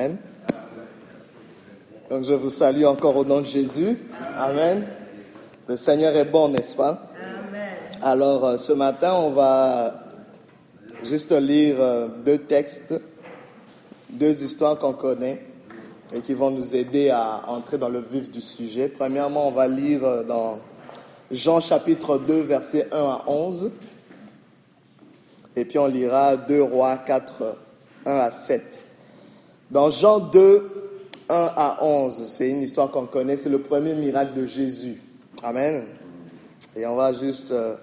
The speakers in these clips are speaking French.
Amen. Donc je vous salue encore au nom de Jésus. Amen. Le Seigneur est bon, n'est-ce pas? Amen. Alors euh, ce matin, on va juste lire euh, deux textes, deux histoires qu'on connaît et qui vont nous aider à entrer dans le vif du sujet. Premièrement, on va lire euh, dans Jean chapitre 2, versets 1 à 11. Et puis on lira 2 Rois 4, 1 à 7. Dans Jean 2, 1 à 11, c'est une histoire qu'on connaît, c'est le premier miracle de Jésus. Amen. Et on va juste euh,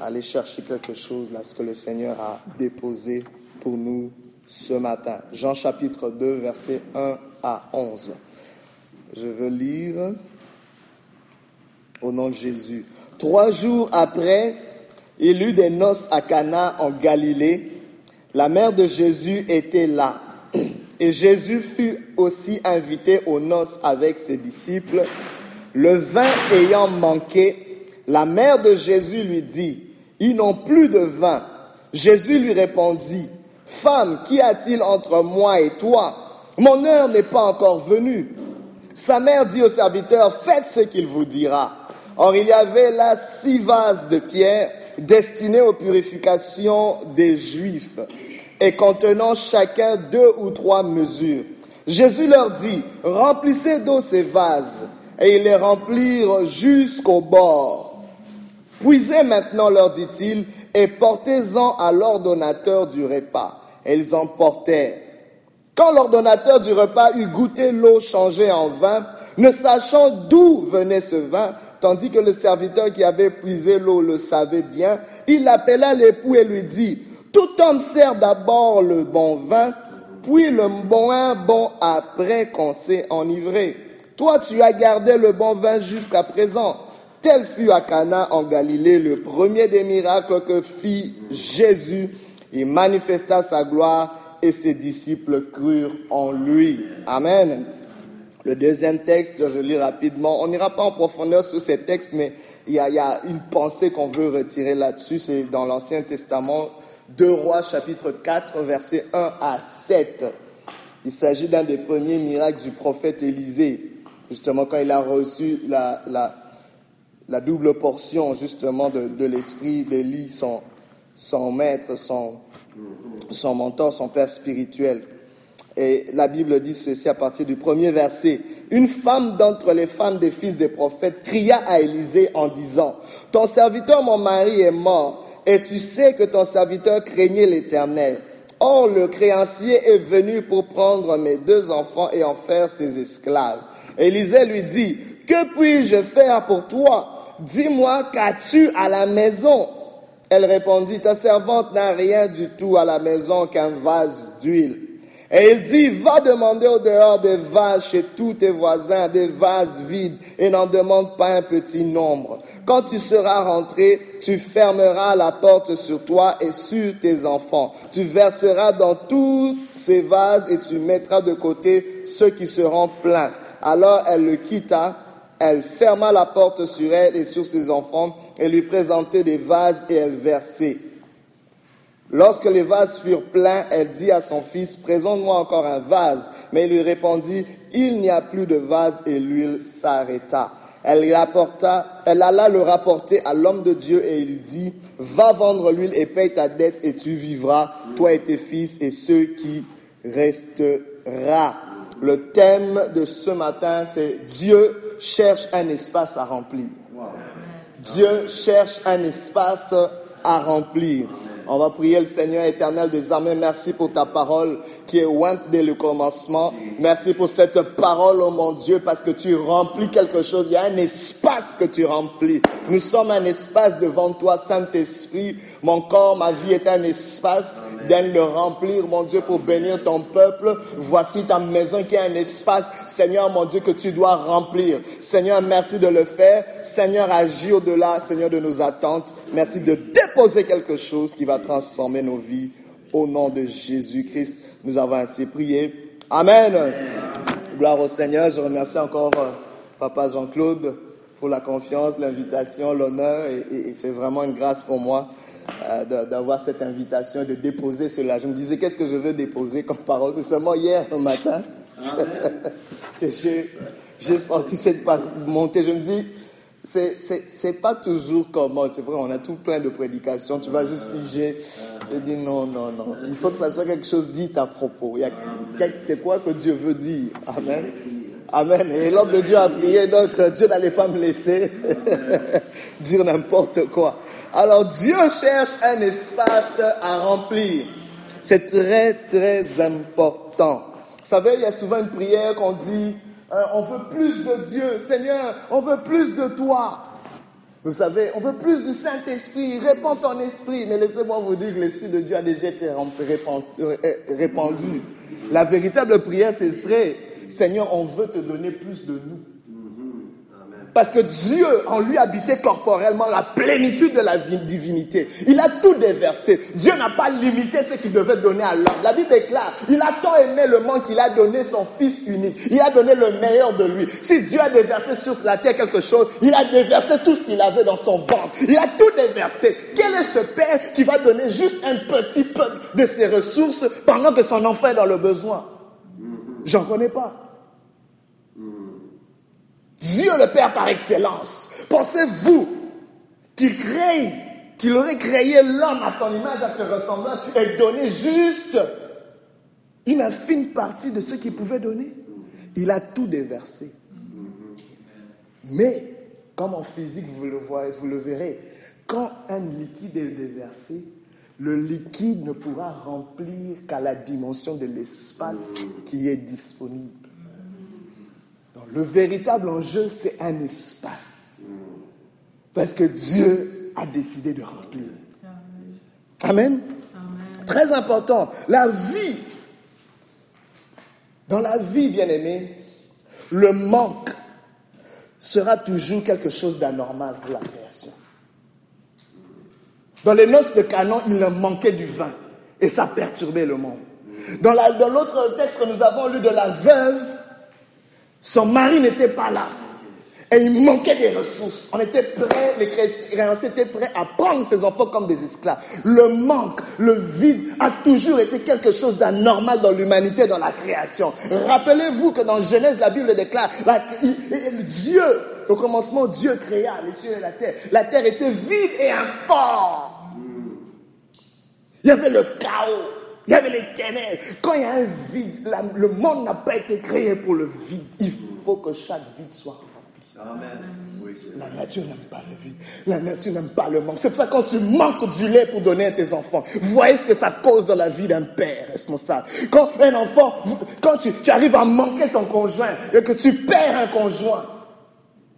aller chercher quelque chose là, ce que le Seigneur a déposé pour nous ce matin. Jean chapitre 2, versets 1 à 11. Je veux lire au nom de Jésus. Trois jours après, il eut des noces à Cana en Galilée. La mère de Jésus était là. Et Jésus fut aussi invité aux noces avec ses disciples. Le vin ayant manqué, la mère de Jésus lui dit, ils n'ont plus de vin. Jésus lui répondit, Femme, qu'y a-t-il entre moi et toi? Mon heure n'est pas encore venue. Sa mère dit au serviteur, faites ce qu'il vous dira. Or il y avait là six vases de pierre destinés aux purifications des Juifs et contenant chacun deux ou trois mesures. Jésus leur dit, remplissez d'eau ces vases, et ils les remplirent jusqu'au bord. Puisez maintenant, leur dit-il, et portez-en à l'ordonnateur du repas. Et ils en portèrent. Quand l'ordonnateur du repas eut goûté l'eau changée en vin, ne sachant d'où venait ce vin, tandis que le serviteur qui avait puisé l'eau le savait bien, il appela l'époux et lui dit, tout homme sert d'abord le bon vin, puis le moins bon après qu'on s'est enivré. Toi, tu as gardé le bon vin jusqu'à présent. Tel fut à Cana en Galilée le premier des miracles que fit Jésus. Il manifesta sa gloire et ses disciples crurent en lui. Amen. Le deuxième texte, je lis rapidement. On n'ira pas en profondeur sur ces textes, mais il y y a une pensée qu'on veut retirer là-dessus. C'est dans l'Ancien Testament, 2 Rois chapitre 4 versets 1 à 7. Il s'agit d'un des premiers miracles du prophète Élisée, justement quand il a reçu la, la, double portion justement de, de l'esprit d'Élie, son, son maître, son, son mentor, son père spirituel. Et la Bible dit ceci à partir du premier verset. Une femme d'entre les femmes des fils des prophètes cria à Élisée en disant, Ton serviteur, mon mari, est mort et tu sais que ton serviteur craignait l'Éternel. Or, le créancier est venu pour prendre mes deux enfants et en faire ses esclaves. Élisée lui dit, que puis-je faire pour toi? Dis-moi, qu'as-tu à la maison Elle répondit, ta servante n'a rien du tout à la maison qu'un vase d'huile. Et il dit, va demander au dehors des vases chez tous tes voisins, des vases vides, et n'en demande pas un petit nombre. Quand tu seras rentré, tu fermeras la porte sur toi et sur tes enfants. Tu verseras dans tous ces vases et tu mettras de côté ceux qui seront pleins. Alors elle le quitta, elle ferma la porte sur elle et sur ses enfants, et lui présentait des vases et elle versait. Lorsque les vases furent pleins, elle dit à son fils, présente-moi encore un vase. Mais il lui répondit, il n'y a plus de vase et l'huile s'arrêta. Elle, apporta, elle alla le rapporter à l'homme de Dieu et il dit, va vendre l'huile et paye ta dette et tu vivras, toi et tes fils et ceux qui restera. Le thème de ce matin, c'est Dieu cherche un espace à remplir. Dieu cherche un espace à remplir. On va prier le Seigneur éternel des armées. Merci pour ta parole qui est ointe dès le commencement. Merci pour cette parole, oh mon Dieu, parce que tu remplis quelque chose. Il y a un espace que tu remplis. Nous sommes un espace devant toi, Saint-Esprit. Mon corps, ma vie est un espace. D'aller le remplir, mon Dieu, pour bénir ton peuple. Voici ta maison qui est un espace, Seigneur, mon Dieu, que tu dois remplir. Seigneur, merci de le faire. Seigneur, agis au-delà, Seigneur, de nos attentes. Merci de déposer quelque chose qui va transformer nos vies. Au nom de Jésus-Christ, nous avons ainsi prié. Amen. Gloire au Seigneur. Je remercie encore euh, Papa Jean-Claude pour la confiance, l'invitation, l'honneur. Et, et c'est vraiment une grâce pour moi euh, d'avoir cette invitation de déposer cela. Je me disais, qu'est-ce que je veux déposer comme parole? C'est seulement hier au matin que j'ai senti cette montée. Je me dis, c'est pas toujours commode. C'est vrai, on a tout plein de prédications. Tu vas juste figer. Je dis non, non, non. Il faut que ça soit quelque chose dit à propos. C'est quoi que Dieu veut dire? Amen. Amen. Et l'homme de Dieu a prié, donc euh, Dieu n'allait pas me laisser dire n'importe quoi. Alors Dieu cherche un espace à remplir. C'est très, très important. Vous savez, il y a souvent une prière qu'on dit, euh, on veut plus de Dieu, Seigneur, on veut plus de toi. Vous savez, on veut plus du Saint-Esprit, répands ton esprit. Mais laissez-moi vous dire que l'Esprit de Dieu a déjà été euh, répandu. La véritable prière, ce serait, Seigneur, on veut te donner plus de nous. Parce que Dieu, en lui habitait corporellement la plénitude de la divinité. Il a tout déversé. Dieu n'a pas limité ce qu'il devait donner à l'homme. La Bible déclare, il a tant aimé le monde qu'il a donné son Fils unique. Il a donné le meilleur de lui. Si Dieu a déversé sur la terre quelque chose, il a déversé tout ce qu'il avait dans son ventre. Il a tout déversé. Quel est ce Père qui va donner juste un petit peu de ses ressources pendant que son enfant est dans le besoin? J'en connais pas. Dieu le Père par excellence. Pensez-vous qu'il crée, qu'il aurait créé l'homme à son image, à sa ressemblance, et donné juste une infime partie de ce qu'il pouvait donner? Il a tout déversé. Mais, comme en physique, vous le, voyez, vous le verrez, quand un liquide est déversé, le liquide ne pourra remplir qu'à la dimension de l'espace qui est disponible. Le véritable enjeu, c'est un espace. Parce que Dieu a décidé de remplir. Amen. Très important. La vie. Dans la vie, bien aimé, le manque sera toujours quelque chose d'anormal pour la création. Dans les noces de Canon, il manquait du vin et ça perturbait le monde. Dans l'autre texte que nous avons lu de la veuve, son mari n'était pas là. Et il manquait des ressources. On était prêts, les créanciers étaient prêts à prendre ses enfants comme des esclaves. Le manque, le vide a toujours été quelque chose d'anormal dans l'humanité, dans la création. Rappelez-vous que dans Genèse, la Bible déclare, Dieu, au commencement, Dieu créa les cieux et la terre. La terre était vide et informe. Il y avait le chaos. Il y avait les ténèbres. Quand il y a un vide, le monde n'a pas été créé pour le vide. Il faut que chaque vide soit rempli. Amen. La nature n'aime pas le vide. La nature n'aime pas le manque. C'est pour ça que quand tu manques du lait pour donner à tes enfants, voyez ce que ça cause dans la vie d'un père responsable. Quand un enfant, quand tu, tu arrives à manquer ton conjoint et que tu perds un conjoint,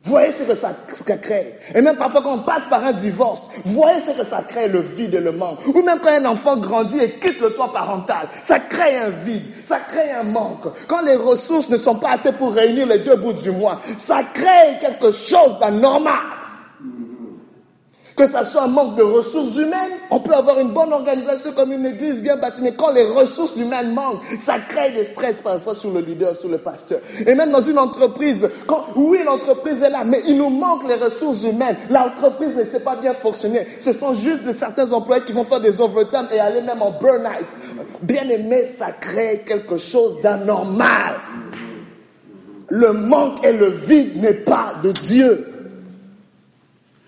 Voyez ce que ça, crée. Et même parfois quand on passe par un divorce, voyez ce que ça crée, le vide et le manque. Ou même quand un enfant grandit et quitte le toit parental, ça crée un vide, ça crée un manque. Quand les ressources ne sont pas assez pour réunir les deux bouts du mois, ça crée quelque chose d'anormal. Que ça soit un manque de ressources humaines, on peut avoir une bonne organisation comme une église bien bâtie, mais quand les ressources humaines manquent, ça crée des stress parfois sur le leader, sur le pasteur. Et même dans une entreprise, quand, oui, l'entreprise est là, mais il nous manque les ressources humaines. L'entreprise ne sait pas bien fonctionner. Ce sont juste de certains employés qui vont faire des overtime et aller même en burn-out. Bien aimé, ça crée quelque chose d'anormal. Le manque et le vide n'est pas de Dieu.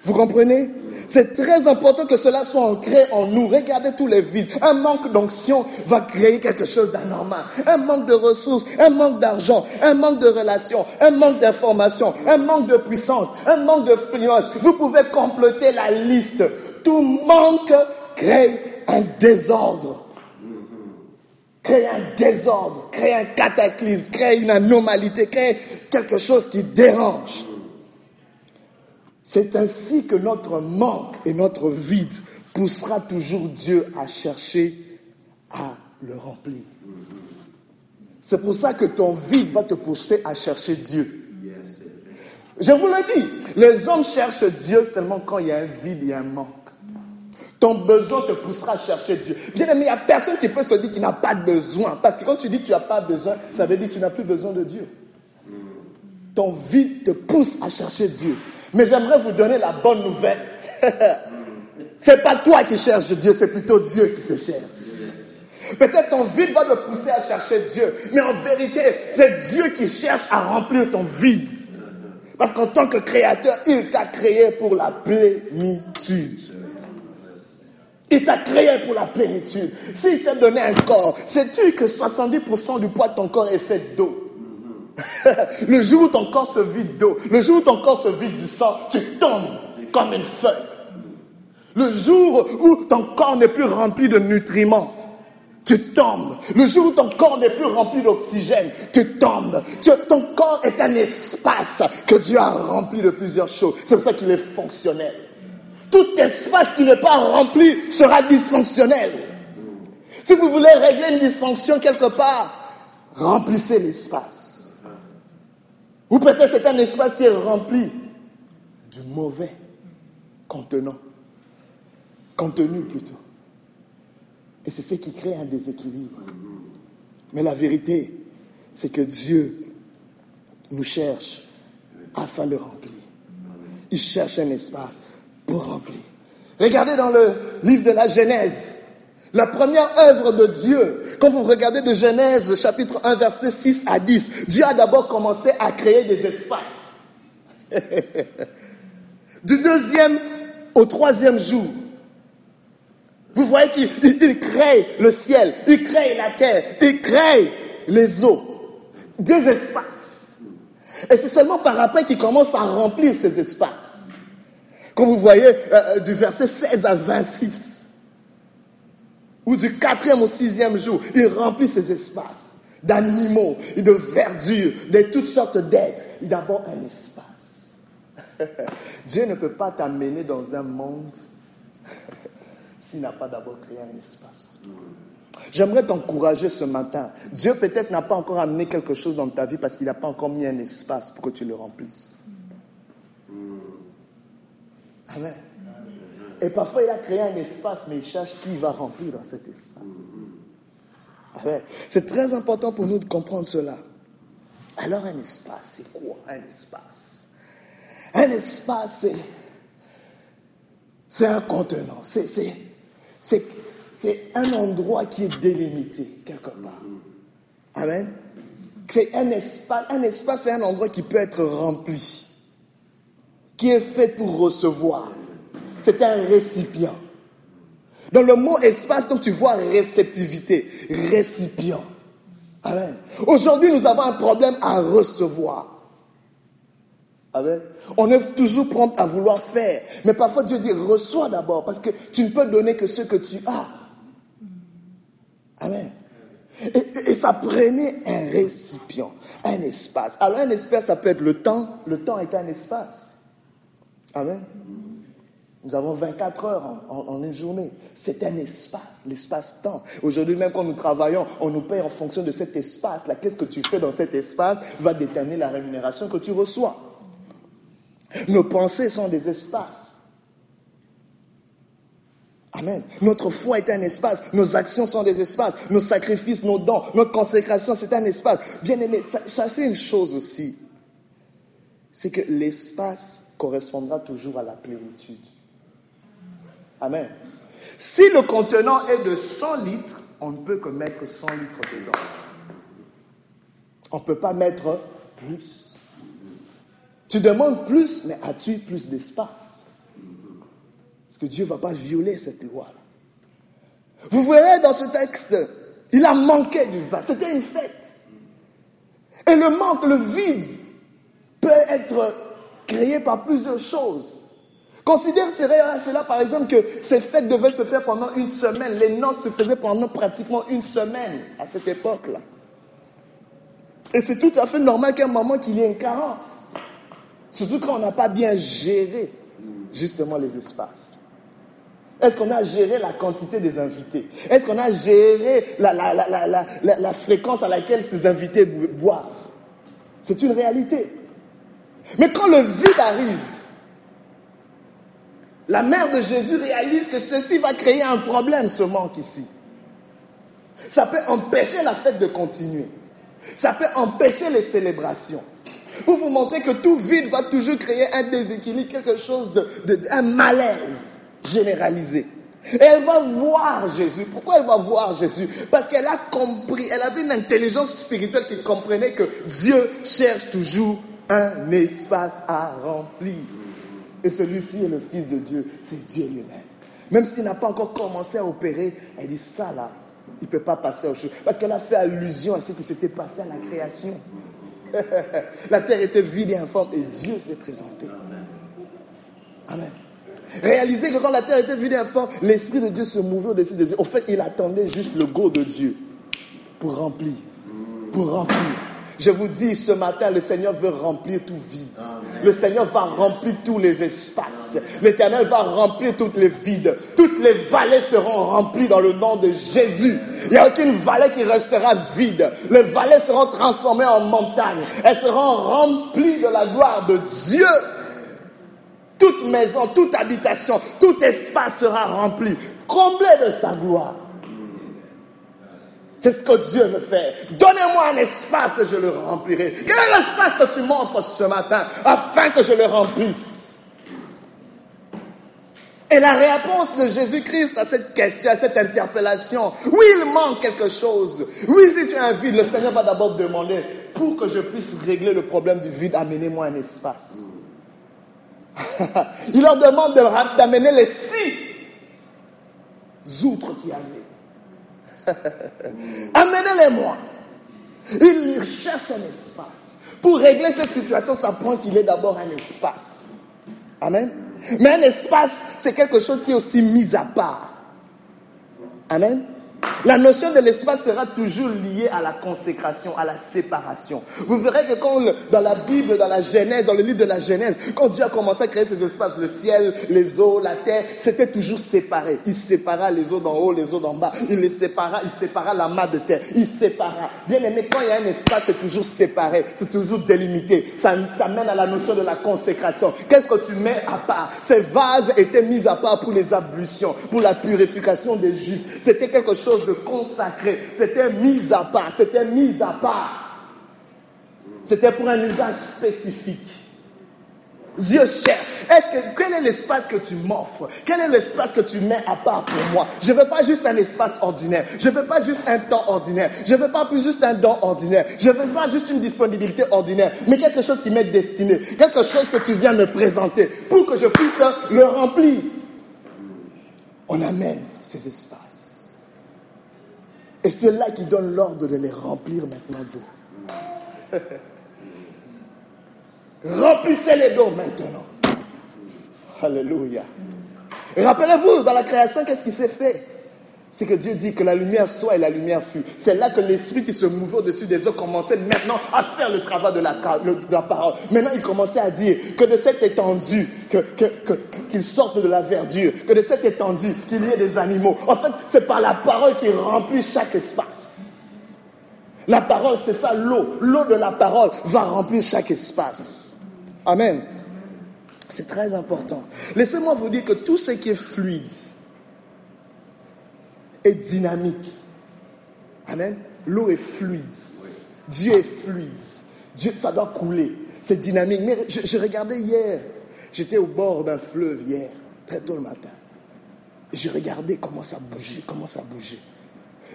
Vous comprenez? C'est très important que cela soit ancré en nous. Regardez tous les vides. Un manque d'onction va créer quelque chose d'anormal. Un manque de ressources, un manque d'argent, un manque de relations, un manque d'informations, un manque de puissance, un manque de d'influence. Vous pouvez compléter la liste. Tout manque crée un désordre crée un désordre, crée un cataclysme, crée une anomalité, crée quelque chose qui dérange. C'est ainsi que notre manque et notre vide poussera toujours Dieu à chercher à le remplir. C'est pour ça que ton vide va te pousser à chercher Dieu. Je vous le dis, les hommes cherchent Dieu seulement quand il y a un vide et un manque. Ton besoin te poussera à chercher Dieu. Bien aimé, il n'y a personne qui peut se dire qu'il n'a pas besoin. Parce que quand tu dis que tu n'as pas besoin, ça veut dire que tu n'as plus besoin de Dieu. Ton vide te pousse à chercher Dieu. Mais j'aimerais vous donner la bonne nouvelle. C'est pas toi qui cherches Dieu, c'est plutôt Dieu qui te cherche. Peut-être ton vide va te pousser à chercher Dieu, mais en vérité, c'est Dieu qui cherche à remplir ton vide. Parce qu'en tant que créateur, il t'a créé pour la plénitude. Il t'a créé pour la plénitude. S'il t'a donné un corps, sais-tu que 70% du poids de ton corps est fait d'eau? Le jour où ton corps se vide d'eau, le jour où ton corps se vide du sang, tu tombes comme une feuille. Le jour où ton corps n'est plus rempli de nutriments, tu tombes. Le jour où ton corps n'est plus rempli d'oxygène, tu tombes. ton corps est un espace que Dieu a rempli de plusieurs choses. C'est pour ça qu'il est fonctionnel. Tout espace qui n'est pas rempli sera dysfonctionnel. Si vous voulez régler une dysfonction quelque part, remplissez l'espace. Ou peut-être c'est un espace qui est rempli du mauvais contenant. Contenu plutôt. Et c'est ce qui crée un déséquilibre. Mais la vérité, c'est que Dieu nous cherche afin de remplir. Il cherche un espace pour remplir. Regardez dans le livre de la Genèse, la première œuvre de Dieu. Quand vous regardez de Genèse chapitre 1 verset 6 à 10, Dieu a d'abord commencé à créer des espaces. du deuxième au troisième jour, vous voyez qu'il crée le ciel, il crée la terre, il crée les eaux, des espaces. Et c'est seulement par après qu'il commence à remplir ces espaces. Quand vous voyez euh, euh, du verset 16 à 26, ou du quatrième au sixième jour, il remplit ces espaces d'animaux, de verdure, de toutes sortes d'êtres. Il a d'abord un espace. Dieu ne peut pas t'amener dans un monde s'il n'a pas d'abord créé un espace pour toi. J'aimerais t'encourager ce matin. Dieu peut-être n'a pas encore amené quelque chose dans ta vie parce qu'il n'a pas encore mis un espace pour que tu le remplisses. Amen. Et parfois, il a créé un espace, mais il cherche qui va remplir dans cet espace. Amen. C'est très important pour nous de comprendre cela. Alors, un espace, c'est quoi un espace? Un espace, c'est un contenant. C'est c'est un endroit qui est délimité quelque part. Amen. C'est un espace, un espace, c'est un endroit qui peut être rempli, qui est fait pour recevoir. C'est un récipient. Dans le mot espace, donc tu vois réceptivité, récipient. Amen. Aujourd'hui, nous avons un problème à recevoir. Amen. On est toujours prompt à vouloir faire. Mais parfois Dieu dit, reçois d'abord, parce que tu ne peux donner que ce que tu as. Amen. Et, ça prenait un récipient, un espace. Alors un espace, ça peut être le temps. Le temps est un espace. Amen. Nous avons 24 heures en, une journée. C'est un espace, l'espace-temps. Aujourd'hui, même quand nous travaillons, on nous paye en fonction de cet espace-là. Qu'est-ce que tu fais dans cet espace va déterminer la rémunération que tu reçois. Nos pensées sont des espaces. Amen. Notre foi est un espace. Nos actions sont des espaces. Nos sacrifices, nos dons, notre consécration, c'est un espace. Bien aimé, sachez une chose aussi. C'est que l'espace correspondra toujours à la plénitude. Amen. Si le contenant est de 100 litres, on ne peut que mettre 100 litres dedans. On ne peut pas mettre plus. Tu demandes plus, mais as-tu plus d'espace? Parce que Dieu ne va pas violer cette loi. Vous verrez dans ce texte, il a manqué du vin. C'était une fête. Et le manque, le vide, peut être créé par plusieurs choses. Considère cela, par exemple, que ces fêtes devaient se faire pendant une semaine. Les noces se faisaient pendant pratiquement une semaine à cette époque-là. Et c'est tout à fait normal qu'à un moment qu'il y ait une carence. Surtout quand on n'a pas bien géré justement les espaces. Est-ce qu'on a géré la quantité des invités? Est-ce qu'on a géré la, la, fréquence à laquelle ces invités boivent? C'est une réalité. Mais quand le vide arrive, la mère de Jésus réalise que ceci va créer un problème, ce manque ici. Ça peut empêcher la fête de continuer. Ça peut empêcher les célébrations pour vous montrer que tout vide va toujours créer un déséquilibre, quelque chose de, un malaise. généralisée. Et elle va voir Jésus. Pourquoi elle va voir Jésus? Parce qu'elle a compris, elle avait une intelligence spirituelle qui comprenait que Dieu cherche toujours un espace à remplir. Et celui-ci est le Fils de Dieu, c'est Dieu lui-même. Même s'il n'a pas encore commencé à opérer, elle dit ça là, il ne peut pas passer au choses. Parce qu'elle a fait allusion à ce qui s'était passé à la création. la terre était vide et informe et Dieu s'est présenté. Amen. Réalisez que quand la terre était vide et informe, l'Esprit de Dieu se mouvait au-dessus des Au fait, il attendait juste le go de Dieu pour remplir. Pour remplir. Je vous dis, ce matin, le Seigneur veut remplir tout vide. Le Seigneur va remplir tous les espaces. L'Éternel va remplir toutes les vides. Toutes les vallées seront remplies dans le nom de Jésus. Il n'y a aucune vallée qui restera vide. Les vallées seront transformées en montagnes. Elles seront remplies de la gloire de Dieu. Toute maison, toute habitation, tout espace sera rempli, comblé de sa gloire. C'est ce que Dieu veut faire. Donnez-moi un espace et je le remplirai. Quel est l'espace que tu m'offres ce matin afin que je le remplisse? Et la réponse de Jésus-Christ à cette question, à cette interpellation, oui, il manque quelque chose. Oui, si tu as un vide, le Seigneur va d'abord demander, pour que je puisse régler le problème du vide, amenez-moi un espace. il leur demande d'amener les six outres qu'il y avait. Amenez-les-moi. Il cherche un espace. Pour régler cette situation, ça prend qu'il ait d'abord un espace. Amen. Mais un espace, c'est quelque chose qui est aussi mis à part. Amen. La notion de l'espace sera toujours liée à la consécration, à la séparation. Vous verrez que dans la Bible, dans la Genèse, dans le livre de la Genèse, quand Dieu a commencé à créer ces espaces, le ciel, les eaux, la terre, c'était toujours séparé. Il sépara les eaux d'en haut, les eaux d'en bas. Il les sépara, il sépara la main de terre. Il sépara. Bien aimé, quand il y a un espace, c'est toujours séparé, c'est toujours délimité. Ça t'amène à la notion de la consécration. Qu'est-ce que tu mets à part? Ces vases étaient mis à part pour les ablutions, pour la purification des juifs. C'était quelque chose de consacré. C'était mis à part. C'était mis à part. C'était pour un usage spécifique. Dieu cherche. Est-ce que quel est l'espace que tu m'offres? Quel est l'espace que tu mets à part pour moi? Je veux pas juste un espace ordinaire. Je veux pas juste un temps ordinaire. Je veux pas plus juste un don ordinaire. Je veux pas juste une disponibilité ordinaire, mais quelque chose qui m'est destiné, quelque chose que tu viens me présenter pour que je puisse le remplir. On amène ces espaces. Et c'est là qu'il donne l'ordre de les remplir maintenant d'eau. Remplissez les dons maintenant. Alléluia. Rappelez-vous, dans la création, qu'est-ce qui s'est fait? C'est que Dieu dit que la lumière soit et la lumière fut. C'est là que l'esprit qui se mouvait au-dessus des eaux commençait maintenant à faire le travail de la, parole. Maintenant, il commençait à dire que de cette étendue, qu'il sorte de la verdure, que de cette étendue, qu'il y ait des animaux. En fait, c'est par la parole qui remplit chaque espace. La parole, c'est ça, l'eau. L'eau de la parole va remplir chaque espace. Amen. C'est très important. Laissez-moi vous dire que tout ce qui est fluide, est dynamique. Amen. L'eau est fluide. Dieu est fluide. Dieu, ça doit couler. C'est dynamique. Mais je, regardais hier. J'étais au bord d'un fleuve hier, très tôt le matin. Je regardais comment ça bougeait, comment ça bougeait.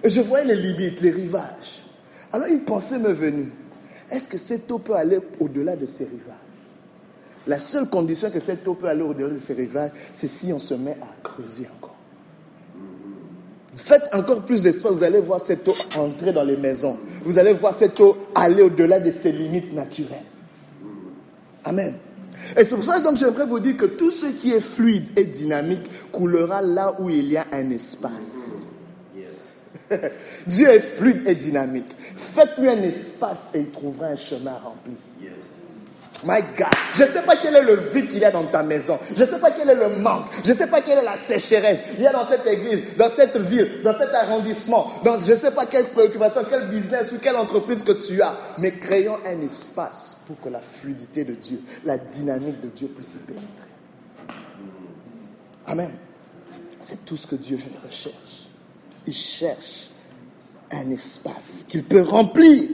Et je voyais les limites, les rivages. Alors une pensée m'est venue. Est-ce que cette eau peut aller au-delà de ces rivages? La seule condition que cette eau peut aller au-delà de ces rivages, c'est si on se met à creuser encore. Faites encore plus d'espoir, vous allez voir cette eau entrer dans les maisons. Vous allez voir cette eau aller au-delà de ses limites naturelles. Amen. Et c'est pour ça que j'aimerais vous dire que tout ce qui est fluide et dynamique coulera là où il y a un espace. Dieu est fluide et dynamique. Faites-lui un espace et il trouvera un chemin rempli. My God, je ne sais pas quel est le vide qu'il y a dans ta maison. Je ne sais pas quel est le manque. Je ne sais pas quelle est la sécheresse. Il y a dans cette église, dans cette ville, dans cet arrondissement. Je ne sais pas quelle préoccupation, quel business ou quelle entreprise que tu as. Mais créons un espace pour que la fluidité de Dieu, la dynamique de Dieu puisse y pénétrer. Amen. C'est tout ce que Dieu recherche. Il cherche un espace qu'il peut remplir.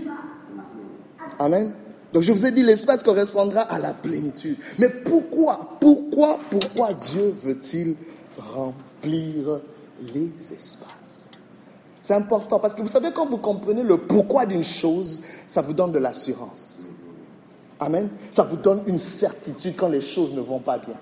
Amen. Donc je vous ai dit, l'espace correspondra à la plénitude. Mais pourquoi, pourquoi, pourquoi Dieu veut-il remplir les espaces? C'est important parce que vous savez, quand vous comprenez le pourquoi d'une chose, ça vous donne de l'assurance. Amen. Ça vous donne une certitude quand les choses ne vont pas bien.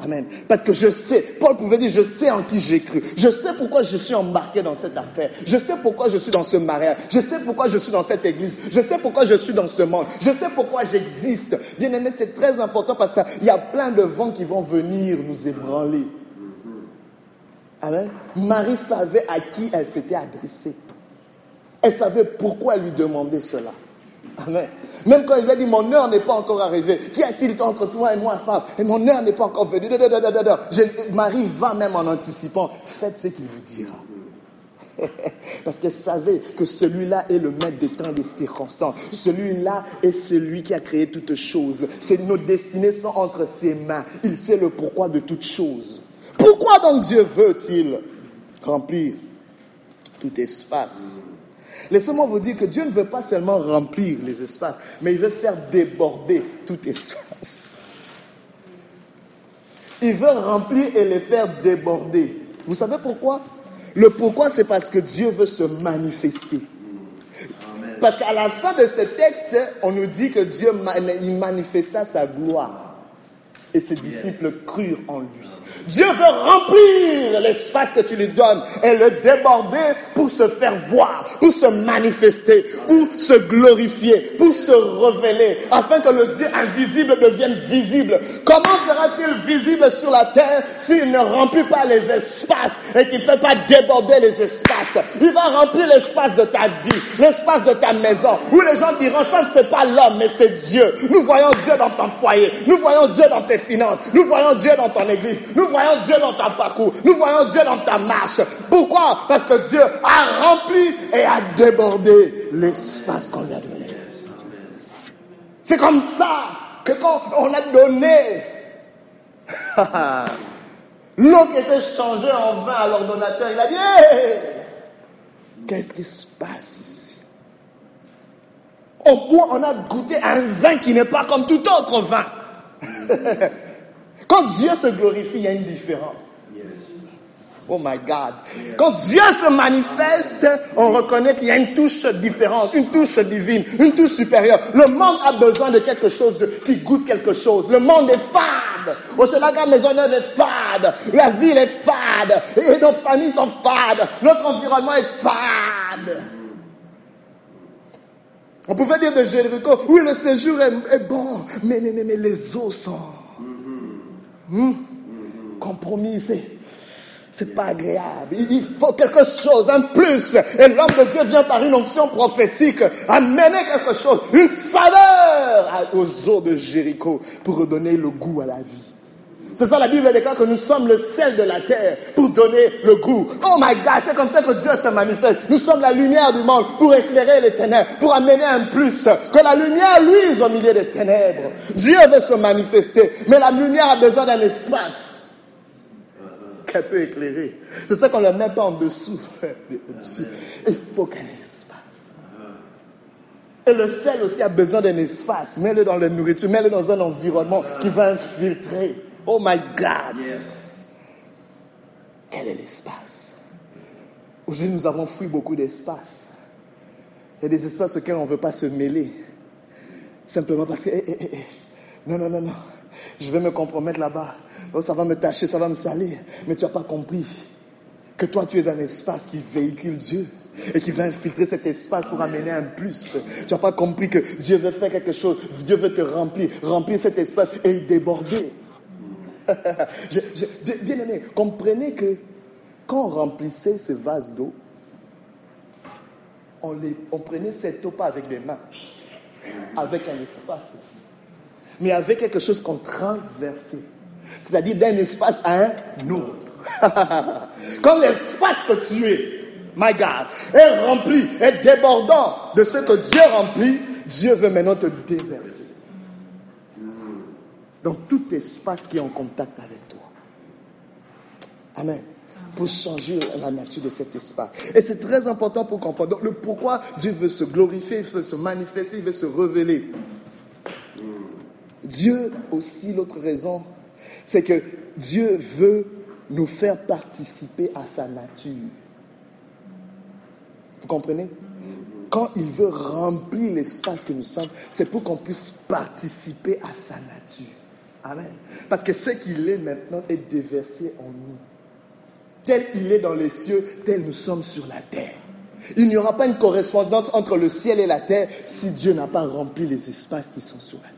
Amen. Parce que je sais, Paul pouvait dire, je sais en qui j'ai cru. Je sais pourquoi je suis embarqué dans cette affaire. Je sais pourquoi je suis dans ce mariage. Je sais pourquoi je suis dans cette église. Je sais pourquoi je suis dans ce monde. Je sais pourquoi j'existe. Bien aimé, c'est très important parce qu'il y a plein de vents qui vont venir nous ébranler. Amen. Marie savait à qui elle s'était adressée. Elle savait pourquoi elle lui demandait cela. Amen. Même quand il lui a dit, mon heure n'est pas encore arrivée. Qu'y a-t-il entre toi et moi, femme Et mon heure n'est pas encore venue. Marie va même en anticipant. Faites ce qu'il vous dira. Parce qu'elle savait que celui-là est le maître des temps et des circonstances. Celui-là est celui qui a créé toutes choses. Nos destinées sont entre ses mains. Il sait le pourquoi de toutes choses. Pourquoi donc Dieu veut-il remplir tout espace Laissez-moi vous dire que Dieu ne veut pas seulement remplir les espaces, mais il veut faire déborder tout espace. Il veut remplir et les faire déborder. Vous savez pourquoi? Le pourquoi, c'est parce que Dieu veut se manifester. Parce qu'à la fin de ce texte, on nous dit que Dieu manifesta sa gloire. Et ses disciples crurent en lui. Dieu veut remplir l'espace que tu lui donnes et le déborder pour se faire voir, pour se manifester, pour se glorifier, pour se révéler, afin que le Dieu invisible devienne visible. Comment sera-t-il visible sur la terre s'il ne remplit pas les espaces et qu'il ne fait pas déborder les espaces? Il va remplir l'espace de ta vie, l'espace de ta maison, où les gens diront, ça ne c'est pas l'homme, mais c'est Dieu. Nous voyons Dieu dans ton foyer, nous voyons Dieu dans tes finances, nous voyons Dieu dans ton église, nous voyons Dieu dans ton parcours. Nous voyons Dieu dans ta marche. Pourquoi? Parce que Dieu a rempli et a débordé l'espace qu'on lui a donné. C'est comme ça que quand on a donné l'eau qui était changée en vin à l'ordonnateur, il a dit Qu'est-ce qui se passe ici? On, on a goûté un vin qui n'est pas comme tout autre vin. Quand Dieu se glorifie, il y a une différence. Oh my God. Quand Dieu se manifeste, on reconnaît qu'il y a une touche différente, une touche divine, une touche supérieure. Le monde a besoin de quelque chose de, qui goûte quelque chose. Le monde est fade. Maison Maisonneuve est fade. La ville est fade. Nos familles sont fades. Notre environnement est fade. On pouvait dire de Jéricho, oui, le séjour est, bon, mais, mais, mais les eaux sont Hmm? Compromisé. C'est pas agréable. Il faut quelque chose, un plus. Et l'homme de Dieu vient par une onction prophétique amener quelque chose, une saveur aux eaux de Jéricho pour redonner le goût à la vie. C'est ça la Bible déclare que nous sommes le sel de la terre pour donner le goût. Oh my God, c'est comme ça que Dieu se manifeste. Nous sommes la lumière du monde pour éclairer les ténèbres, pour amener un plus. Que la lumière luise au milieu des ténèbres. Dieu veut se manifester, mais la lumière a besoin d'un espace qu'elle peut éclairer. C'est ça qu'on ne met pas en dessous. Il faut qu'un espace. Et le sel aussi a besoin d'un espace. Mets-le dans la nourriture, mets-le dans un environnement qui va infiltrer. Oh my God! Quel est l'espace? Aujourd'hui, nous avons fui beaucoup d'espace. Il y a des espaces auxquels on ne veut pas se mêler. Simplement parce que, eh, eh, eh, non, non, non, non, je vais me compromettre là-bas. Oh, ça va me tâcher, ça va me salir. Mais tu n'as pas compris que toi, tu es un espace qui véhicule Dieu et qui va infiltrer cet espace pour amener un plus. Tu n'as pas compris que Dieu veut faire quelque chose. Dieu veut te remplir, remplir cet espace et déborder. bien aimé, comprenez que quand on remplissait ce vase d'eau, on, prenait cette eau pas avec des mains, avec un espace mais avec quelque chose qu'on transversait. C'est-à-dire d'un espace à un autre. Quand l'espace que tu es, my God, est rempli, est débordant de ce que Dieu remplit, Dieu veut maintenant te déverser dans tout espace qui est en contact avec toi. Amen. Pour changer la nature de cet espace. Et c'est très important pour comprendre. Donc, le pourquoi Dieu veut se glorifier, il veut se manifester, il veut se révéler. Dieu aussi, l'autre raison, c'est que Dieu veut nous faire participer à sa nature. Vous comprenez? Quand il veut remplir l'espace que nous sommes, c'est pour qu'on puisse participer à sa nature. Amen. Parce que ce qu'il est maintenant est déversé en nous. Tel il est dans les cieux, tel nous sommes sur la terre. Il n'y aura pas une correspondance entre le ciel et la terre si Dieu n'a pas rempli les espaces qui sont sur la terre.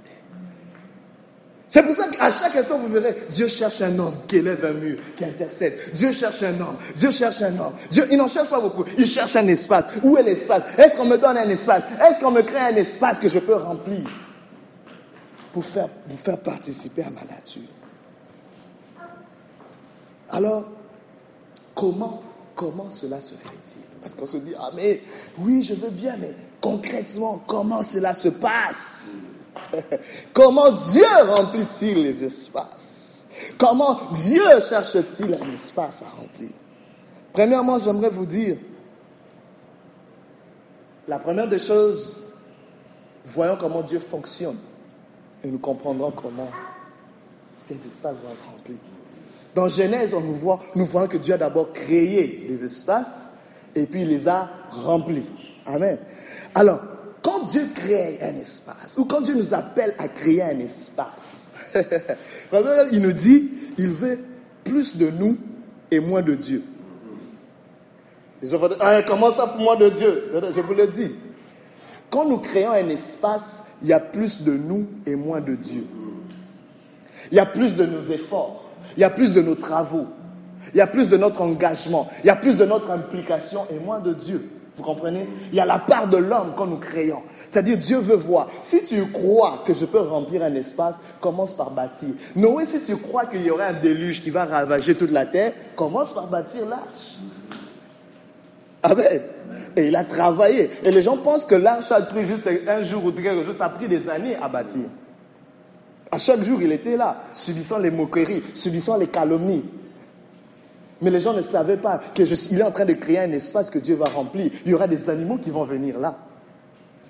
C'est pour ça qu'à chaque instant, vous verrez, Dieu cherche un homme qui élève un mur, qui intercède. Dieu cherche un homme. Dieu cherche un homme. Dieu, il n'en cherche pas beaucoup. Il cherche un espace. Où est l'espace? Est-ce qu'on me donne un espace? Est-ce qu'on me crée un espace que je peux remplir? Pour faire, vous faire participer à ma nature. Alors, comment, comment cela se fait-il? Parce qu'on se dit, ah mais oui, je veux bien, mais concrètement, comment cela se passe? Comment Dieu remplit-il les espaces? Comment Dieu cherche-t-il un espace à remplir? Premièrement, j'aimerais vous dire, la première des choses, voyons comment Dieu fonctionne et nous comprendrons comment ces espaces vont être remplis. Dans Genèse, on nous voit, nous voyons que Dieu a d'abord créé des espaces et puis il les a remplis. Amen. Alors, quand Dieu crée un espace, ou quand Dieu nous appelle à créer un espace, il nous dit, il veut plus de nous et moins de Dieu. Les vont dire, ah, comment ça pour moins de Dieu? Je vous le dis. Quand nous créons un espace, il y a plus de nous et moins de Dieu. Il y a plus de nos efforts, il y a plus de nos travaux, il y a plus de notre engagement, il y a plus de notre implication et moins de Dieu. Vous comprenez? Il y a la part de l'homme quand nous créons. C'est-à-dire, Dieu veut voir. Si tu crois que je peux remplir un espace, commence par bâtir. Noé, si tu crois qu'il y aurait un déluge qui va ravager toute la terre, commence par bâtir l'arche. Amen. Et il a travaillé. Et les gens pensent que l'arche a pris juste un jour ou quelque chose. Ça a pris des années à bâtir. À chaque jour, il était là, subissant les moqueries, subissant les calomnies. Mais les gens ne savaient pas qu'il est en train de créer un espace que Dieu va remplir. Il y aura des animaux qui vont venir là.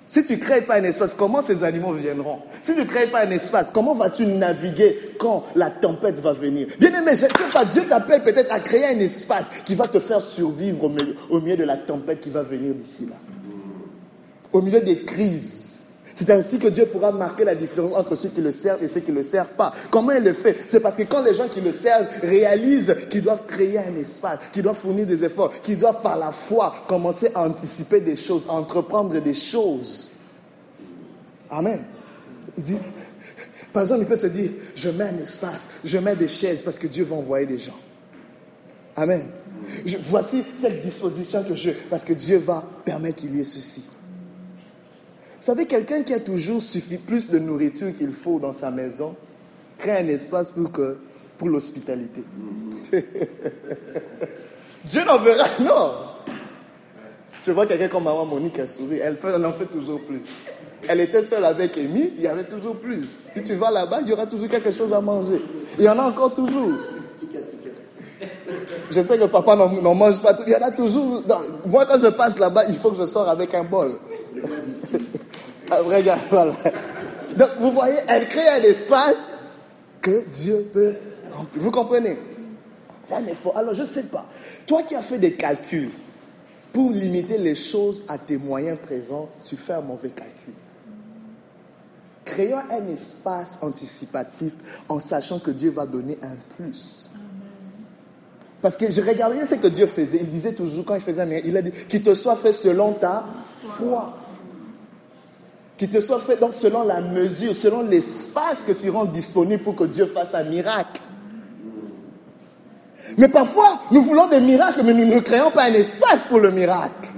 Si tu ne crées pas un espace, comment ces animaux viendront? Si tu ne crées pas un espace, comment vas-tu naviguer quand la tempête va venir? Bien aimé, je ne sais pas, Dieu t'appelle peut-être à créer un espace qui va te faire survivre au milieu de la tempête qui va venir d'ici là. Au milieu des crises. C'est ainsi que Dieu pourra marquer la différence entre ceux qui le servent et ceux qui ne le servent pas. Comment il le fait? C'est parce que quand les gens qui le servent réalisent qu'ils doivent créer un espace, qu'ils doivent fournir des efforts, qu'ils doivent par la foi commencer à anticiper des choses, à entreprendre des choses. Amen. Il dit, par exemple, il peut se dire, je mets un espace, je mets des chaises parce que Dieu va envoyer des gens. Amen. voici telle disposition que je, parce que Dieu va permettre qu'il y ait ceci. Vous savez, quelqu'un qui a toujours suffi plus de nourriture qu'il faut dans sa maison, crée un espace pour, pour l'hospitalité. Dieu n'en verra, non. Je vois quelqu'un comme maman Monique a souri, elle en fait toujours plus. Elle était seule avec Amy, il y avait toujours plus. Si tu vas là-bas, il y aura toujours quelque chose à manger. Il y en a encore toujours. Je sais que papa n'en mange pas tout. Il y en a toujours. Moi, quand je passe là-bas, il faut que je sors avec un bol. Donc, vous voyez, elle crée un espace que Dieu peut remplir. Vous comprenez? C'est un effort. Alors, je ne sais pas. Toi qui as fait des calculs pour limiter les choses à tes moyens présents, tu fais un mauvais calcul. Créons un espace anticipatif en sachant que Dieu va donner un plus. Parce que je regardais ce que Dieu faisait. Il disait toujours, quand il faisait un miracle, il a dit qu'il te soit fait selon ta foi qui te soit fait donc selon la mesure, selon l'espace que tu rends disponible pour que Dieu fasse un miracle. Mais parfois, nous voulons des miracles, mais nous ne créons pas un espace pour le miracle.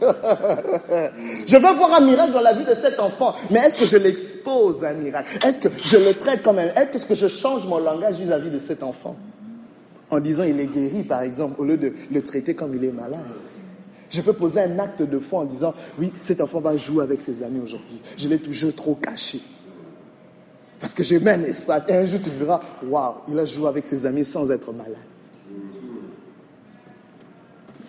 je veux voir un miracle dans la vie de cet enfant, mais est-ce que je l'expose à un miracle? Est-ce que je le traite comme un... Est-ce que je change mon langage vis-à-vis -vis de cet enfant? En disant il est guéri, par exemple, au lieu de le traiter comme il est malade. Je peux poser un acte de foi en disant, oui, cet enfant va jouer avec ses amis aujourd'hui. Je l'ai toujours trop caché. Parce que j'ai mis un espace. Et un jour, tu verras, waouh, il a joué avec ses amis sans être malade.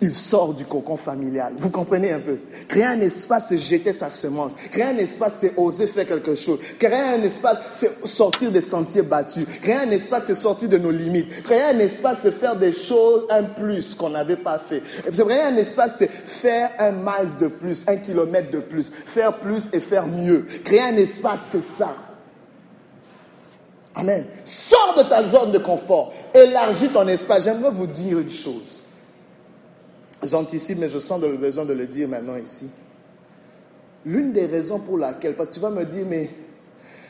Il sort du cocon familial. Vous comprenez un peu? Créer un espace, c'est jeter sa semence. Créer un espace, c'est oser faire quelque chose. Créer un espace, c'est sortir des sentiers battus. Créer un espace, c'est sortir de nos limites. Créer un espace, c'est faire des choses, un plus qu'on n'avait pas fait. Créer un espace, c'est faire un miles de plus, un kilomètre de plus. Faire plus et faire mieux. Créer un espace, c'est ça. Amen. Sors de ta zone de confort. Élargis ton espace. J'aimerais vous dire une chose. J'anticipe, mais je sens le besoin de le dire maintenant ici. L'une des raisons pour laquelle, parce que tu vas me dire, mais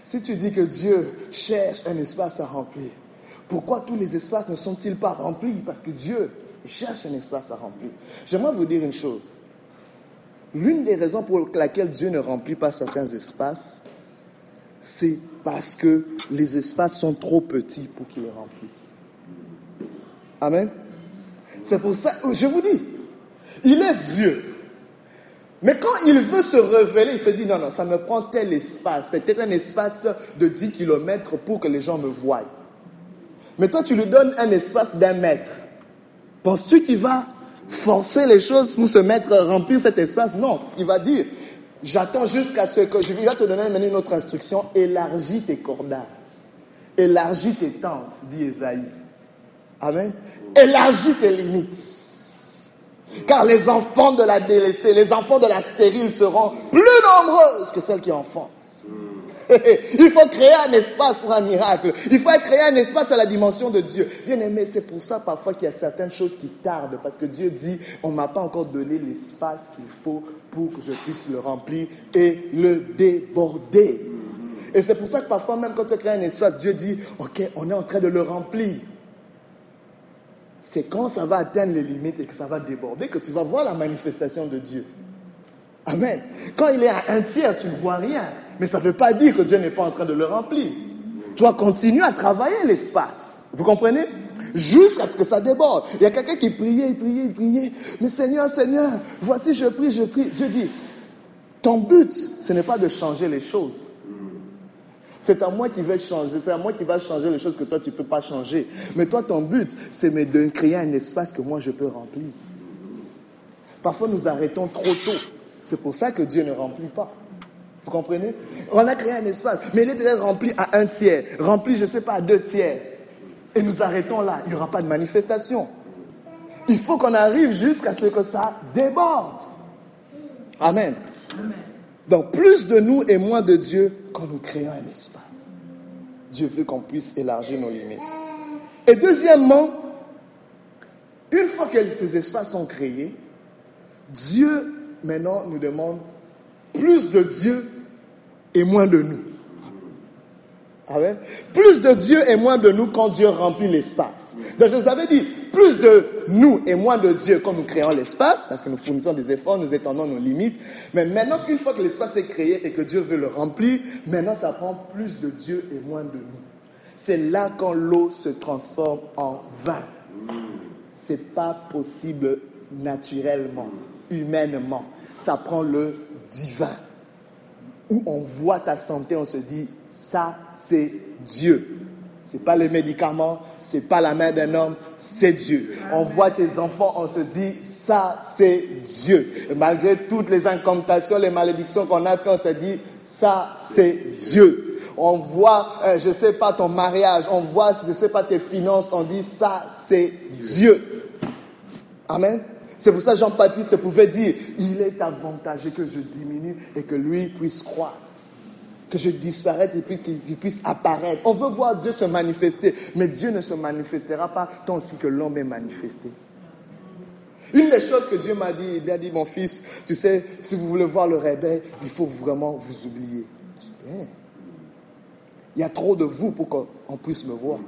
si tu dis que Dieu cherche un espace à remplir, pourquoi tous les espaces ne sont-ils pas remplis? Parce que Dieu cherche un espace à remplir. J'aimerais vous dire une chose. L'une des raisons pour laquelle Dieu ne remplit pas certains espaces, c'est parce que les espaces sont trop petits pour qu'il les remplisse. Amen. C'est pour ça, je vous dis, il est Dieu. Mais quand il veut se révéler, il se dit, non, non, ça me prend tel espace, peut-être un espace de 10 km pour que les gens me voient. Mais toi, tu lui donnes un espace d'un mètre. Penses-tu qu'il va forcer les choses pour se mettre, remplir cet espace? Non, parce qu'il va dire, j'attends jusqu'à ce que, je vais te donner une autre instruction, élargis tes cordages, élargis tes tentes, dit Esaïe. Amen. Élargis tes limites. Car les enfants de la délaissée, les enfants de la stérile seront plus nombreuses que celles qui enfantent. Il faut créer un espace pour un miracle. Il faut créer un espace à la dimension de Dieu. Bien aimé, c'est pour ça parfois qu'il y a certaines choses qui tardent. Parce que Dieu dit, on ne m'a pas encore donné l'espace qu'il faut pour que je puisse le remplir et le déborder. Et c'est pour ça que parfois, même quand tu crées un espace, Dieu dit, OK, on est en train de le remplir c'est quand ça va atteindre les limites et que ça va déborder que tu vas voir la manifestation de Dieu. Amen. Quand il est à un tiers, tu ne vois rien. Mais ça ne veut pas dire que Dieu n'est pas en train de le remplir. Tu dois continuer à travailler l'espace. Vous comprenez? Jusqu'à ce que ça déborde. Il y a quelqu'un qui priait, il priait, il priait. Mais Seigneur, Seigneur, voici, je prie, je prie. Dieu dit, ton but, ce n'est pas de changer les choses. C'est à moi qui vais changer, c'est à moi qui va changer les choses que toi tu ne peux pas changer. Mais toi, ton but, c'est de créer un espace que moi je peux remplir. Parfois, nous arrêtons trop tôt. C'est pour ça que Dieu ne remplit pas. Vous comprenez? On a créé un espace, mais il est peut-être rempli à un tiers, rempli, je ne sais pas, à deux tiers. Et nous arrêtons là. Il n'y aura pas de manifestation. Il faut qu'on arrive jusqu'à ce que ça déborde. Amen. Amen. Donc plus de nous et moins de Dieu quand nous créons un espace. Dieu veut qu'on puisse élargir nos limites. Et deuxièmement, une fois que ces espaces sont créés, Dieu maintenant nous demande plus de Dieu et moins de nous. Amen. Plus de Dieu et moins de nous quand Dieu remplit l'espace. Donc je vous avais dit, plus de nous et moins de Dieu quand nous créons l'espace, parce que nous fournissons des efforts, nous étendons nos limites. Mais maintenant qu'une fois que l'espace est créé et que Dieu veut le remplir, maintenant ça prend plus de Dieu et moins de nous. C'est là quand l'eau se transforme en vin. C'est pas possible naturellement, humainement. Ça prend le divin. Où on voit ta santé, on se dit, ça c'est Dieu. C'est pas les médicaments, c'est pas la main d'un homme, c'est Dieu. On voit tes enfants, on se dit, ça c'est Dieu. Et malgré toutes les incantations, les malédictions qu'on a fait, on se dit, ça c'est Dieu. On voit, euh, je sais pas ton mariage, on voit, je sais pas tes finances, on dit, ça c'est Dieu. Amen. C'est pour ça que Jean-Baptiste pouvait dire, il est avantageux que je diminue et que lui puisse croire que je disparaisse et puis qu'il puisse apparaître. On veut voir Dieu se manifester, mais Dieu ne se manifestera pas tant si que l'homme est manifesté. Une des choses que Dieu m'a dit, il a dit, mon fils, tu sais, si vous voulez voir le réveil, il faut vraiment vous oublier. Il y a trop de vous pour qu'on puisse me voir.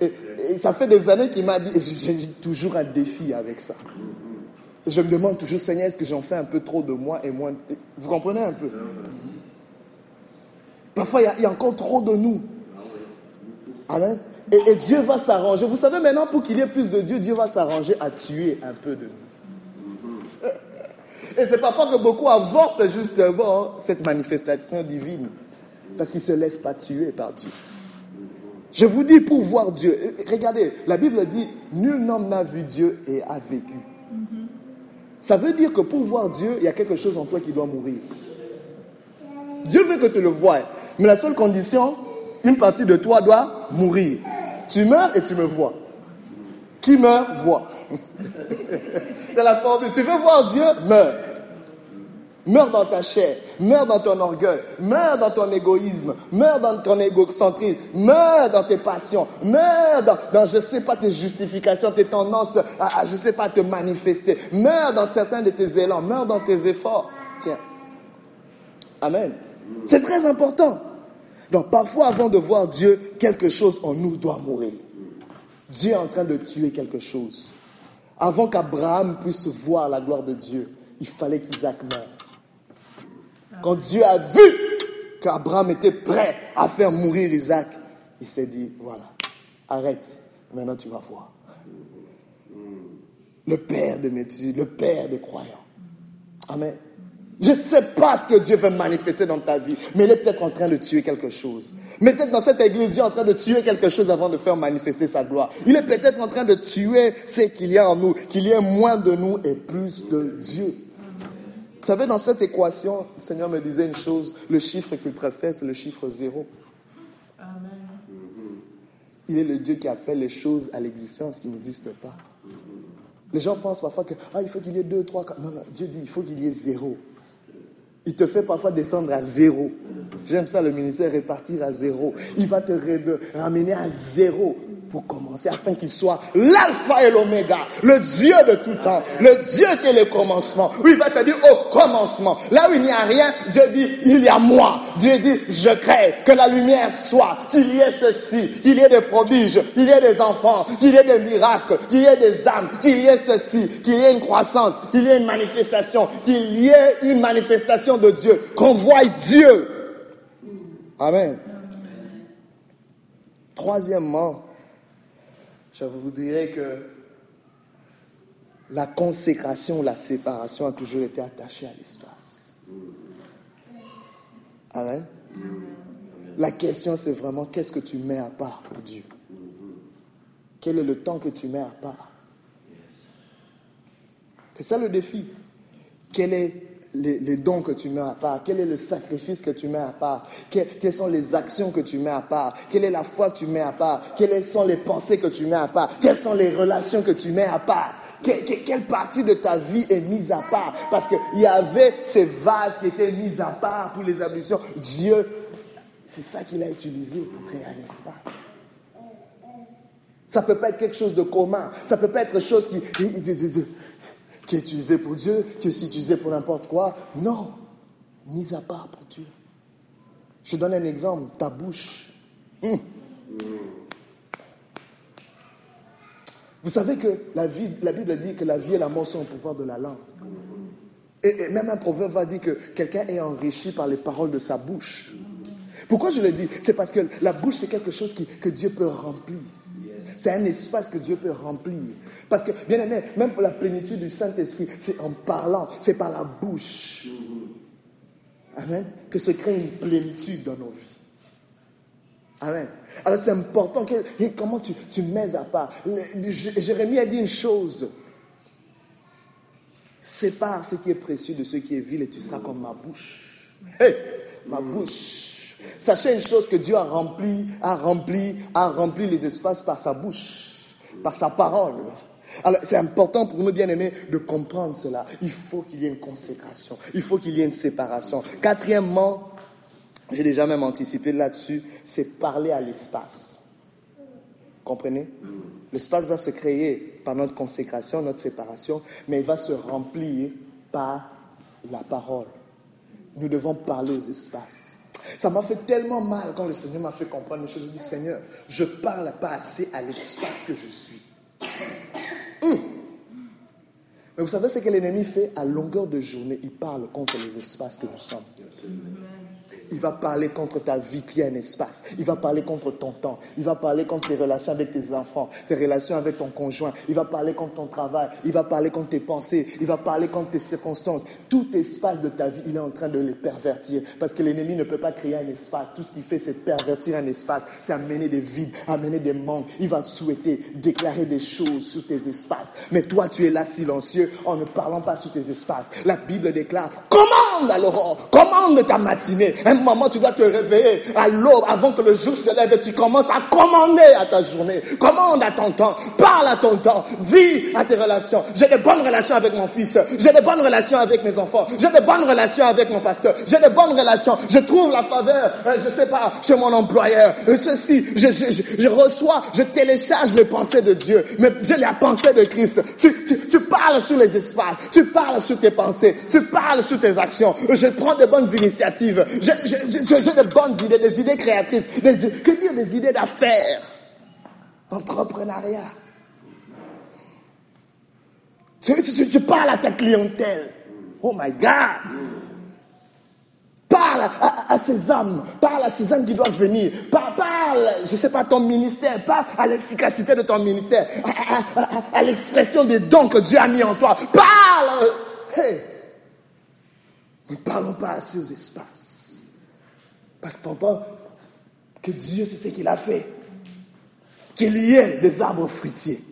Et, ça fait des années qu'il m'a dit, j'ai toujours un défi avec ça. je me demande toujours, Seigneur, est-ce que j'en fais un peu trop de moi et moins. Vous comprenez un peu? Parfois, il y, a, encore trop de nous. Amen. Et, Dieu va s'arranger. Vous savez, maintenant, pour qu'il y ait plus de Dieu, Dieu va s'arranger à tuer un peu de nous. Et c'est parfois que beaucoup avortent justement cette manifestation divine. Parce qu'ils ne se laissent pas tuer par Dieu. Je vous dis pour voir Dieu. Regardez, la Bible dit, nul homme n'a vu Dieu et a vécu. Ça veut dire que pour voir Dieu, il y a quelque chose en toi qui doit mourir. Dieu veut que tu le vois. Mais la seule condition, une partie de toi doit mourir. Tu meurs et tu me vois. Qui meurt, voit? C'est la formule. Tu veux voir Dieu, meurs. Meurs dans ta chair, meurs dans ton orgueil, meurs dans ton égoïsme, meurs dans ton égocentrisme, meurs dans tes passions, meurs dans, je ne sais pas, tes justifications, tes tendances à, je ne sais pas, te manifester, meurs dans certains de tes élans, meurs dans tes efforts. Tiens. Amen. C'est très important. Donc parfois, avant de voir Dieu, quelque chose en nous doit mourir. Dieu est en train de tuer quelque chose. Avant qu'Abraham puisse voir la gloire de Dieu, il fallait qu'Isaac meure. Quand Dieu a vu qu'Abraham était prêt à faire mourir Isaac, il s'est dit, voilà, arrête, maintenant tu vas voir. Le Père de multitudes, le Père des croyants. Amen. Je ne sais pas ce que Dieu veut manifester dans ta vie, mais il est peut-être en train de tuer quelque chose. Mais peut-être dans cette église, Dieu est en train de tuer quelque chose avant de faire manifester sa gloire. Il est peut-être en train de tuer ce qu'il y a en nous, qu'il y ait moins de nous et plus de Dieu. Vous savez, dans cette équation, le Seigneur me disait une chose, le chiffre qu'il préfère, c'est le chiffre zéro. Il est le Dieu qui appelle les choses à l'existence qui n'existent pas. Les gens pensent parfois que ah, il faut qu'il y ait deux, trois, quatre. Non, non, Dieu dit il faut qu'il y ait zéro. Il te fait parfois descendre à zéro. J'aime ça, le ministère répartir à zéro. Il va te ramener à zéro pour commencer, afin qu'il soit l'alpha et l'oméga, le Dieu de tout temps, le Dieu qui est le commencement. Oui, va se dire au commencement. Là où il n'y a rien, Dieu dit, il y a moi. Dieu dit, je crée, que la lumière soit, qu'il y ait ceci, qu'il y ait des prodiges, qu'il y ait des enfants, qu'il y ait des miracles, qu'il y ait des âmes, qu'il y ait ceci, qu'il y ait une croissance, qu'il y ait une manifestation, qu'il y ait une manifestation de Dieu, qu'on voie Dieu. Amen. Troisièmement, je vous dirais que la consécration, la séparation a toujours été attachée à l'espace. Amen. La question, c'est vraiment qu'est-ce que tu mets à part pour Dieu? Quel est le temps que tu mets à part? C'est ça le défi. Quel est les, dons que tu mets à part? Quel est le sacrifice que tu mets à part? Quelles sont les actions que tu mets à part? Quelle est la foi que tu mets à part? Quelles sont les pensées que tu mets à part? Quelles sont les relations que tu mets à part? Quelle partie de ta vie est mise à part? Parce qu'il y avait ces vases qui étaient mis à part pour les ablutions. Dieu, c'est ça qu'il a utilisé pour créer un espace. Ça peut pas être quelque chose de commun. Ça peut pas être quelque chose qui qui est utilisé pour Dieu, qui est utilisé pour n'importe quoi. Non, mis à part pour Dieu. Je donne un exemple, ta bouche. Hum. Vous savez que la, vie, la, Bible dit que la vie et la mort sont au pouvoir de la langue. Et, même un proverbe va dire que quelqu'un est enrichi par les paroles de sa bouche. Pourquoi je le dis? C'est parce que la bouche, c'est quelque chose que Dieu peut remplir. C'est un espace que Dieu peut remplir. Parce que, bien aimé, même pour la plénitude du Saint-Esprit, c'est en parlant, c'est par la bouche. Amen. Que se crée une plénitude dans nos vies. Amen. Alors c'est important que, comment tu, tu mets à part? Jérémie a dit une chose. Sépare ce qui est précieux de ce qui est vil et tu seras comme ma bouche. Hey, ma bouche. Sachez une chose que Dieu a rempli, a rempli, a rempli les espaces par sa bouche, par sa parole. Alors, c'est important pour nous, bien-aimés, de comprendre cela. Il faut qu'il y ait une consécration. Il faut qu'il y ait une séparation. Quatrièmement, j'ai déjà même anticipé là-dessus, c'est parler à l'espace. Comprenez? L'espace va se créer par notre consécration, notre séparation, mais il va se remplir par la parole. Nous devons parler aux espaces. Ça m'a fait tellement mal quand le Seigneur m'a fait comprendre une chose. Je dis, Seigneur, je parle pas assez à l'espace que je suis. Hum. Mais vous savez ce que l'ennemi fait? À longueur de journée Il parle contre les espaces que nous sommes. Il va parler contre ta vie qui est un espace. Il va parler contre ton temps. Il va parler contre tes relations avec tes enfants, tes relations avec ton conjoint. Il va parler contre ton travail. Il va parler contre tes pensées. Il va parler contre tes circonstances. Tout espace de ta vie, il est en train de les pervertir. Parce que l'ennemi ne peut pas créer un espace. Tout ce qu'il fait, c'est pervertir un espace. C'est amener des vides, amener des manques. Il va souhaiter déclarer des choses sur tes espaces. Mais toi, tu es là silencieux en ne parlant pas sur tes espaces. La Bible déclare, commande à l'aurore, commande ta matinée. Un moment, tu dois te réveiller à l'aube avant que le jour se lève et tu commences à commander à ta journée. Commande à ton temps, parle à ton temps, dis à tes relations. J'ai des bonnes relations avec mon fils, j'ai des bonnes relations avec mes enfants, j'ai des bonnes relations avec mon pasteur, j'ai des bonnes relations, je trouve la faveur, euh, je sais pas, chez mon employeur. Euh, ceci, je, je, je, reçois, je télécharge les pensées de Dieu, mais j'ai la pensée de Christ. Tu, tu, tu parles sur les espaces, tu parles sur tes pensées, tu parles sur tes actions. Je prends de bonnes initiatives, j'ai de bonnes idées, des idées créatrices, que dire des idées d'affaires, entrepreneuriat. Tu, parles à ta clientèle. Oh my God! Parle à, ces hommes, parle à ces hommes qui doivent venir, parle, parle je ne sais pas, ton ministère, parle à l'efficacité de ton ministère, à, l'expression des dons que Dieu a mis en toi. Parle! Hey! Ne parlons pas assez aux espaces. Parce que pas que Dieu, c'est ce qu'il a fait. Qu'il y ait des arbres fruitiers.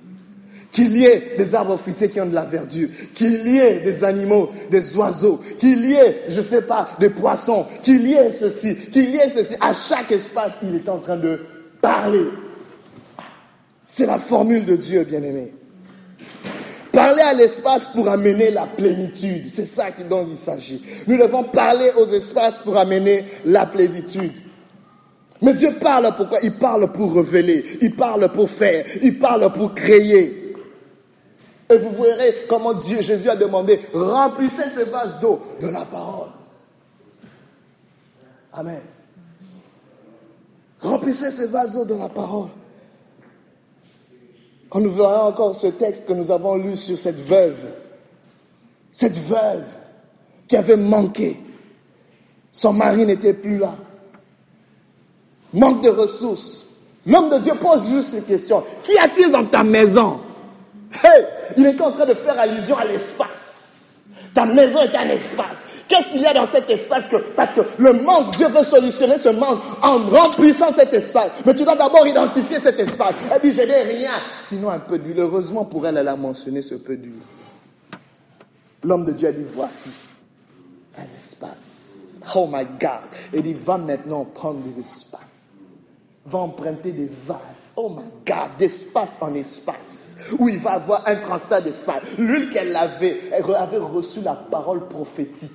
Qu'il y ait des arbres fruitiers qui ont de la verdure. Qu'il y ait des animaux, des oiseaux. Qu'il y ait, je ne sais pas, des poissons. Qu'il y ait ceci. Qu'il y ait ceci. À chaque espace, il est en train de parler. C'est la formule de Dieu, bien-aimé. Parler à l'espace pour amener la plénitude. C'est ça dont il s'agit. Nous devons parler aux espaces pour amener la plénitude. Mais Dieu parle pourquoi? Il parle pour révéler, il parle pour faire, il parle pour créer. Et vous verrez comment Dieu, Jésus a demandé, remplissez ces vases d'eau de la parole. Amen. Remplissez ces vases d'eau de la parole. Quand nous verrons encore ce texte que nous avons lu sur cette veuve, cette veuve qui avait manqué, son mari n'était plus là, manque de ressources. L'homme de Dieu pose juste une question. Qu'y a-t-il dans ta maison? Hey, Il était en train de faire allusion à l'espace. Ta maison est un espace. Qu'est-ce qu'il y a dans cet espace Parce que le manque, Dieu veut solutionner ce manque en remplissant cet espace. Mais tu dois d'abord identifier cet espace. Elle dit, je n'ai rien, sinon un peu d'huile. Heureusement pour elle, elle a mentionné ce peu d'huile. L'homme de Dieu a dit, voici un espace. Oh my God. Il dit, va maintenant prendre des espaces va emprunter des vases, oh my God, d'espace en espace, où il va avoir un transfert d'espace. L'huile qu'elle avait, elle avait reçu la parole prophétique.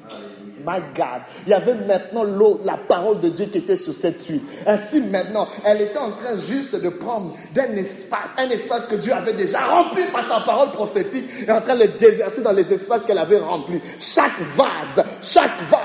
My God. Il y avait maintenant l'eau, la parole de Dieu qui était sur cette huile. Ainsi maintenant, elle était en train juste de prendre d'un espace, un espace que Dieu avait déjà rempli par sa parole prophétique, et en train de le déverser dans les espaces qu'elle avait remplis. Chaque vase, chaque vase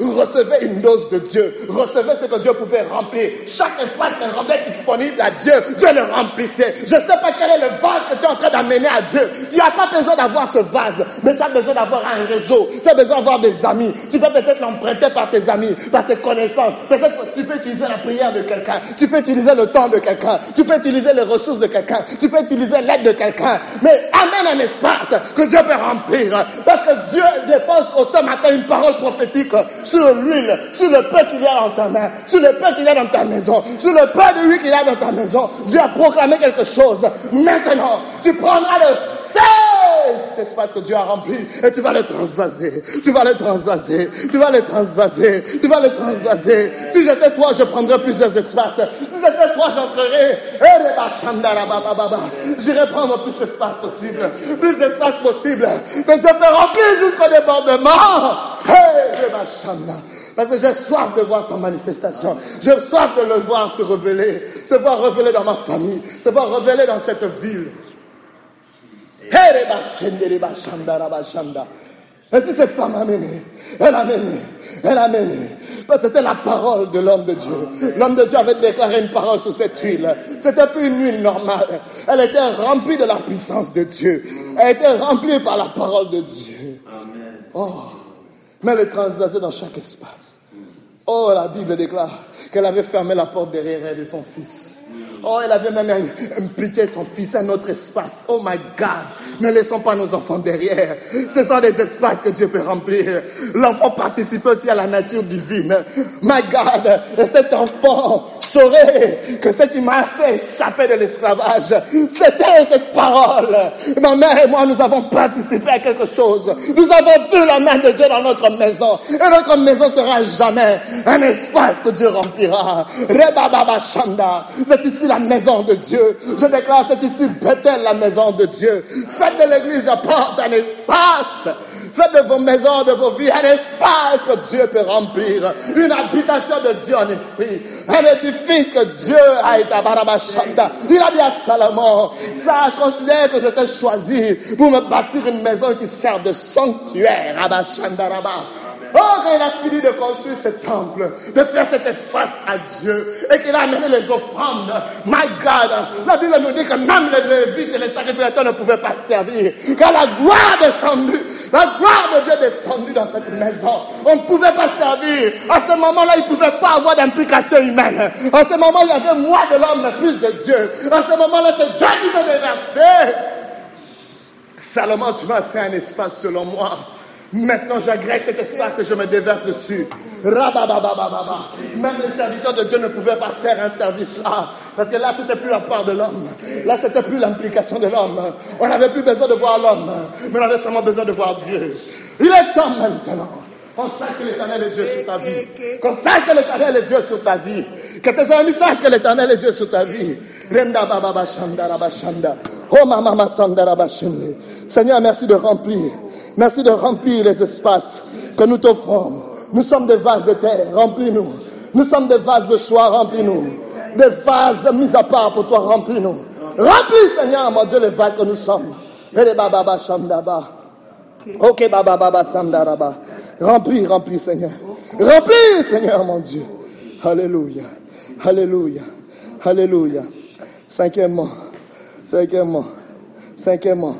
recevait une dose de Dieu, recevait ce que Dieu pouvait remplir. Chaque espace qu'elle rendait disponible à Dieu, Dieu le remplissait. Je ne sais pas quel est le vase que tu es en train d'amener à Dieu. Tu n'as pas besoin d'avoir ce vase, mais tu as besoin d'avoir un réseau. Tu as besoin d'avoir des amis. Tu peux peut-être l'emprunter par tes amis, par tes connaissances. Peut-être tu peux utiliser la prière de quelqu'un. Tu peux utiliser le temps de quelqu'un. Tu peux utiliser les ressources de quelqu'un. Tu peux utiliser l'aide de quelqu'un. Mais amène un espace que Dieu peut remplir. Parce que Dieu dépose au ce matin une parole prophétique sur l'huile, sur le peu qu'il y a dans ta main, sur le peu qu'il y a dans ta maison, sur le peu de huile qu'il y a dans ta maison. Dieu a proclamé quelque chose. Maintenant, tu prendras le cet espace que Dieu a rempli et tu vas le transvaser. Tu vas le transvaser. Tu vas le transvaser. Tu vas le transvaser. Si j'étais toi, je prendrais plusieurs espaces. Si j'étais toi, j'entrerais. J'irais prendre plus d'espace possible. Plus d'espace possible. Que Dieu peut remplir jusqu'au débordement. Parce que j'ai soif de voir sa manifestation. J'ai soif de le voir se révéler. Se voir révéler dans ma famille. Se voir révéler dans cette ville. Et si cette femme a mené, elle a mené, elle a mené. Parce que c'était la parole de l'homme de Dieu. L'homme de Dieu avait déclaré une parole sur cette huile. C'était plus une huile normale. Elle était remplie de la puissance de Dieu. Elle était remplie par la parole de Dieu. Oh. Mais elle est transversée dans chaque espace. Oh, la Bible déclare qu'elle avait fermé la porte derrière elle et son fils. Oh, elle avait même impliqué son fils à notre espace. Oh my God. Ne laissons pas nos enfants derrière. Ce sont des espaces que Dieu peut remplir. L'enfant participe aussi à la nature divine. My God. Et cet enfant saurait que ce qui m'a fait échapper de l'esclavage, c'était cette parole. Ma mère et moi, nous avons participé à quelque chose. Nous avons vu la main de Dieu dans notre maison. Et notre maison sera jamais un espace que Dieu remplira. C'est ici la maison de Dieu. Je déclare, c'est ici Bethel, la maison de Dieu. Faites de l'église la porte un espace. Faites de vos maisons, de vos vies, un espace que Dieu peut remplir. Une habitation de Dieu en esprit. Un édifice que Dieu a été à Barabashanda. Il a dit à Salomon, ça, considère que je t'ai choisi pour me bâtir une maison qui sert de sanctuaire. Rabashanda Oh, quand il a fini de construire ce temple, de faire cet espace à Dieu, et qu'il a amené les offrandes, my God, la Bible nous dit que même les Lévites et les sacrificateurs ne pouvaient pas servir, car la gloire descendue, la gloire de Dieu est descendue dans cette maison. On ne pouvait pas servir. À ce moment-là, il ne pouvait pas avoir d'implication humaine. À ce moment, il y avait moi de l'homme, Fils de Dieu. À ce moment-là, c'est Dieu qui s'est déversé. Salomon, tu m'as fait un espace selon moi Maintenant, j'agresse cet espace et je me déverse dessus. Même les serviteurs de Dieu ne pouvaient pas faire un service là. Parce que là, c'était plus la part de l'homme. Là, c'était plus l'implication de l'homme. On n'avait plus besoin de voir l'homme. Mais on avait seulement besoin de voir Dieu. Il est temps maintenant. Qu'on sache que l'éternel est Dieu sur ta vie. Qu'on sache que l'éternel est Dieu sur ta vie. Que tes amis sachent que l'éternel est Dieu sur ta vie. Oh, Seigneur, merci de remplir Merci de remplir les espaces que nous t'offrons. Nous sommes des vases de terre, remplis-nous. Nous sommes des vases de choix, remplis-nous. Des vases mis à part pour toi, remplis-nous. Remplis, Seigneur, mon Dieu, les vases que nous sommes. Ok, baba baba samdaraba. Remplis, remplis, Seigneur. Remplis, Seigneur, mon Dieu. Alléluia. Alléluia. Alléluia. Cinquièmement. Cinquièmement. Cinquièmement.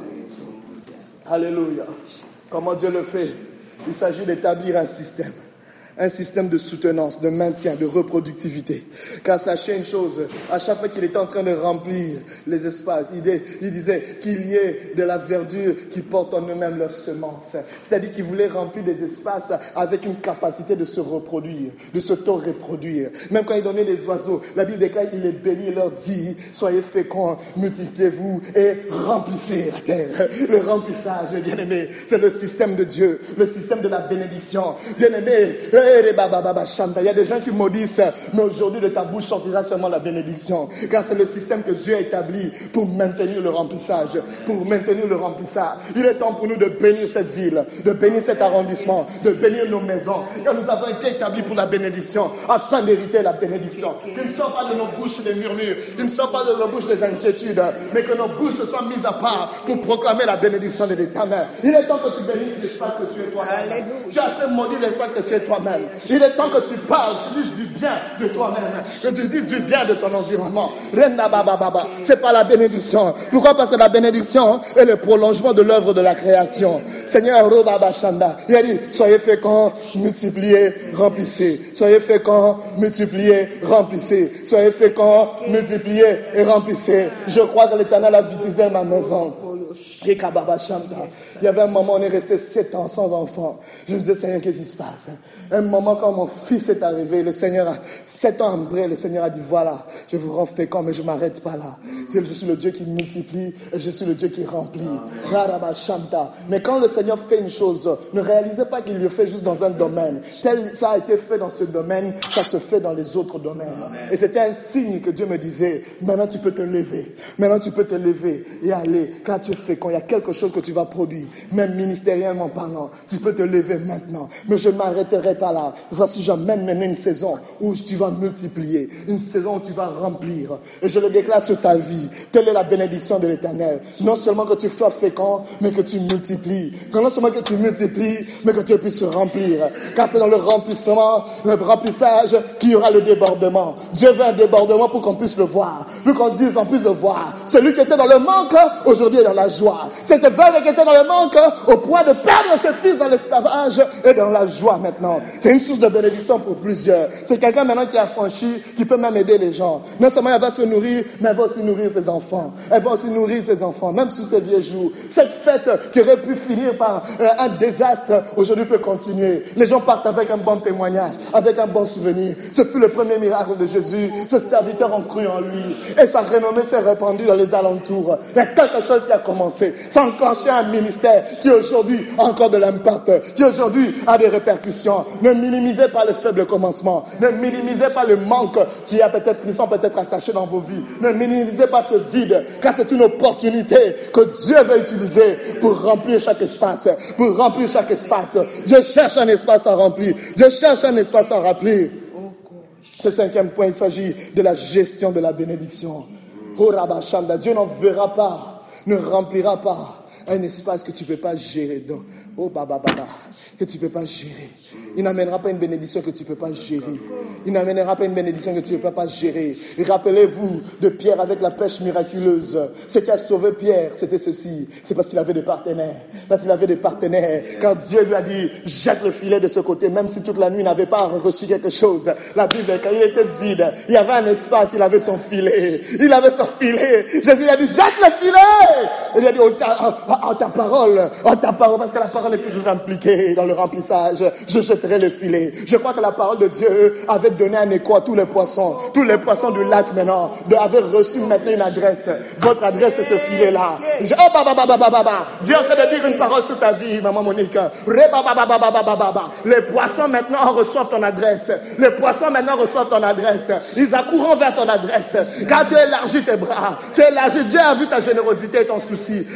Alléluia. Comment Dieu le fait? Il s'agit d'établir un système un système de soutenance, de maintien, de reproductivité. Car sachez une chose, à chaque fois qu'il était en train de remplir les espaces, il, disait qu'il y ait de la verdure qui porte en eux-mêmes leurs semences. C'est-à-dire qu'il voulait remplir des espaces avec une capacité de se reproduire, de se reproduire. Même quand il donnait les oiseaux, la Bible déclare qu'il les bénit leur dit, soyez féconds, multipliez-vous et remplissez la terre. Le remplissage, bien aimé, c'est le système de Dieu, le système de la bénédiction. Bien aimé, il y a des gens qui maudissent, mais aujourd'hui de ta bouche sortira seulement la bénédiction. Car c'est le système que Dieu a établi pour maintenir le remplissage. Pour maintenir le remplissage. Il est temps pour nous de bénir cette ville, de bénir cet arrondissement, de bénir nos maisons. Car nous avons été établis pour la bénédiction, afin d'hériter la bénédiction. Qu'il ne soit pas de nos bouches des murmures, qu'il ne soit pas de nos bouches des inquiétudes, mais que nos bouches soient mises à part pour proclamer la bénédiction de l'éternel. Il est temps que tu bénisses l'espace que tu es toi-même. Tu as assez maudit l'espace que tu es toi-même. Il est temps que tu parles, tu dises du bien de toi-même, que tu dises du bien de ton environnement. C'est pas la bénédiction. Pourquoi? Parce que la bénédiction est le prolongement de l'œuvre de la création. Seigneur, il a dit, soyez féconds, multipliez, remplissez. Soyez féconds, multipliez, remplissez. Soyez féconds, multipliez et remplissez. Je crois que l'éternel a visité ma maison. Il y avait un moment, on est resté sept ans sans enfant. Je me disais, Seigneur, qu'est-ce qui se passe? Un moment, quand mon fils est arrivé, le Seigneur, a, sept ans après, le Seigneur a dit, voilà, je vous rends fécond, mais je ne m'arrête pas là. Je suis le Dieu qui multiplie et je suis le Dieu qui remplit. Mais quand le Seigneur fait une chose, ne réalisez pas qu'il le fait juste dans un domaine. Tel ça a été fait dans ce domaine, ça se fait dans les autres domaines. Et c'était un signe que Dieu me disait, maintenant tu peux te lever. Maintenant tu peux te lever et aller, car tu fais quand il y a quelque chose que tu vas produire, même ministériellement parlant, tu peux te lever maintenant. Mais je m'arrêterai pas là. Voici, j'emmène maintenant une saison où tu vas multiplier, une saison où tu vas remplir. Et je le déclare sur ta vie. Telle est la bénédiction de l'éternel. Non seulement que tu sois fécond, mais que tu multiplies. non seulement que tu multiplies, mais que tu puisses remplir. Car c'est dans le remplissement, le remplissage, qu'il y aura le débordement. Dieu veut un débordement pour qu'on puisse le voir. Pour qu'on dise, on puisse le voir. Celui qui était dans le manque, aujourd'hui est dans la joie. Cette veuve qui était dans le manque au point de perdre ses fils dans l'esclavage et dans la joie maintenant. C'est une source de bénédiction pour plusieurs. C'est quelqu'un maintenant qui a franchi, qui peut même aider les gens. Non seulement elle va se nourrir, mais elle va aussi nourrir ses enfants. Elle va aussi nourrir ses enfants, même sur ses vieux jours. Cette fête qui aurait pu finir par euh, un désastre, aujourd'hui peut continuer. Les gens partent avec un bon témoignage, avec un bon souvenir. Ce fut le premier miracle de Jésus. Ce serviteur ont cru en lui. Et sa renommée s'est répandue dans les alentours. Il y a quelque chose qui a commencé. Ça a enclenché un ministère qui aujourd'hui a encore de l'impact, qui aujourd'hui a des répercussions. Ne minimisez pas le faible commencement. Ne minimisez pas le manque qui a peut-être, qui sont peut-être attachés dans vos vies. Ne minimisez pas ce vide, car c'est une opportunité que Dieu veut utiliser pour remplir chaque espace, pour remplir chaque espace. Dieu cherche un espace à remplir. Dieu cherche un espace à remplir. Ce cinquième point, il s'agit de la gestion de la bénédiction. Oh Dieu n'en verra pas, ne remplira pas un espace que tu ne peux pas gérer. Donc, oh Baba Baba, que tu ne peux pas gérer. Il n'amènera pas une bénédiction que tu ne peux pas gérer. Il n'amènera pas une bénédiction que tu ne peux pas gérer. Rappelez-vous de Pierre avec la pêche miraculeuse. Ce qui a sauvé Pierre, c'était ceci. C'est parce qu'il avait des partenaires. Parce qu'il avait des partenaires. Quand Dieu lui a dit, jette le filet de ce côté, même si toute la nuit il n'avait pas reçu quelque chose. La Bible, quand il était vide, il y avait un espace, il avait son filet. Il avait son filet. Jésus lui a dit, jette le filet. Il a dit, en ta, parole, en ta parole, parce que la parole est toujours impliquée dans le remplissage. Je le filet. Je crois que la parole de Dieu avait donné un écho à tous les poissons. Tous les poissons du lac maintenant avaient reçu maintenant une adresse. Votre adresse c'est ce filet-là. Oh, bah, bah, bah, Dieu est en train de dire une parole sur ta vie, maman Monique. Les poissons maintenant reçoivent ton adresse. Les poissons maintenant reçoivent ton adresse. Ils accourront vers ton adresse. Car tu élargis tes bras. Tu élargis. Dieu a vu ta générosité et ton souci.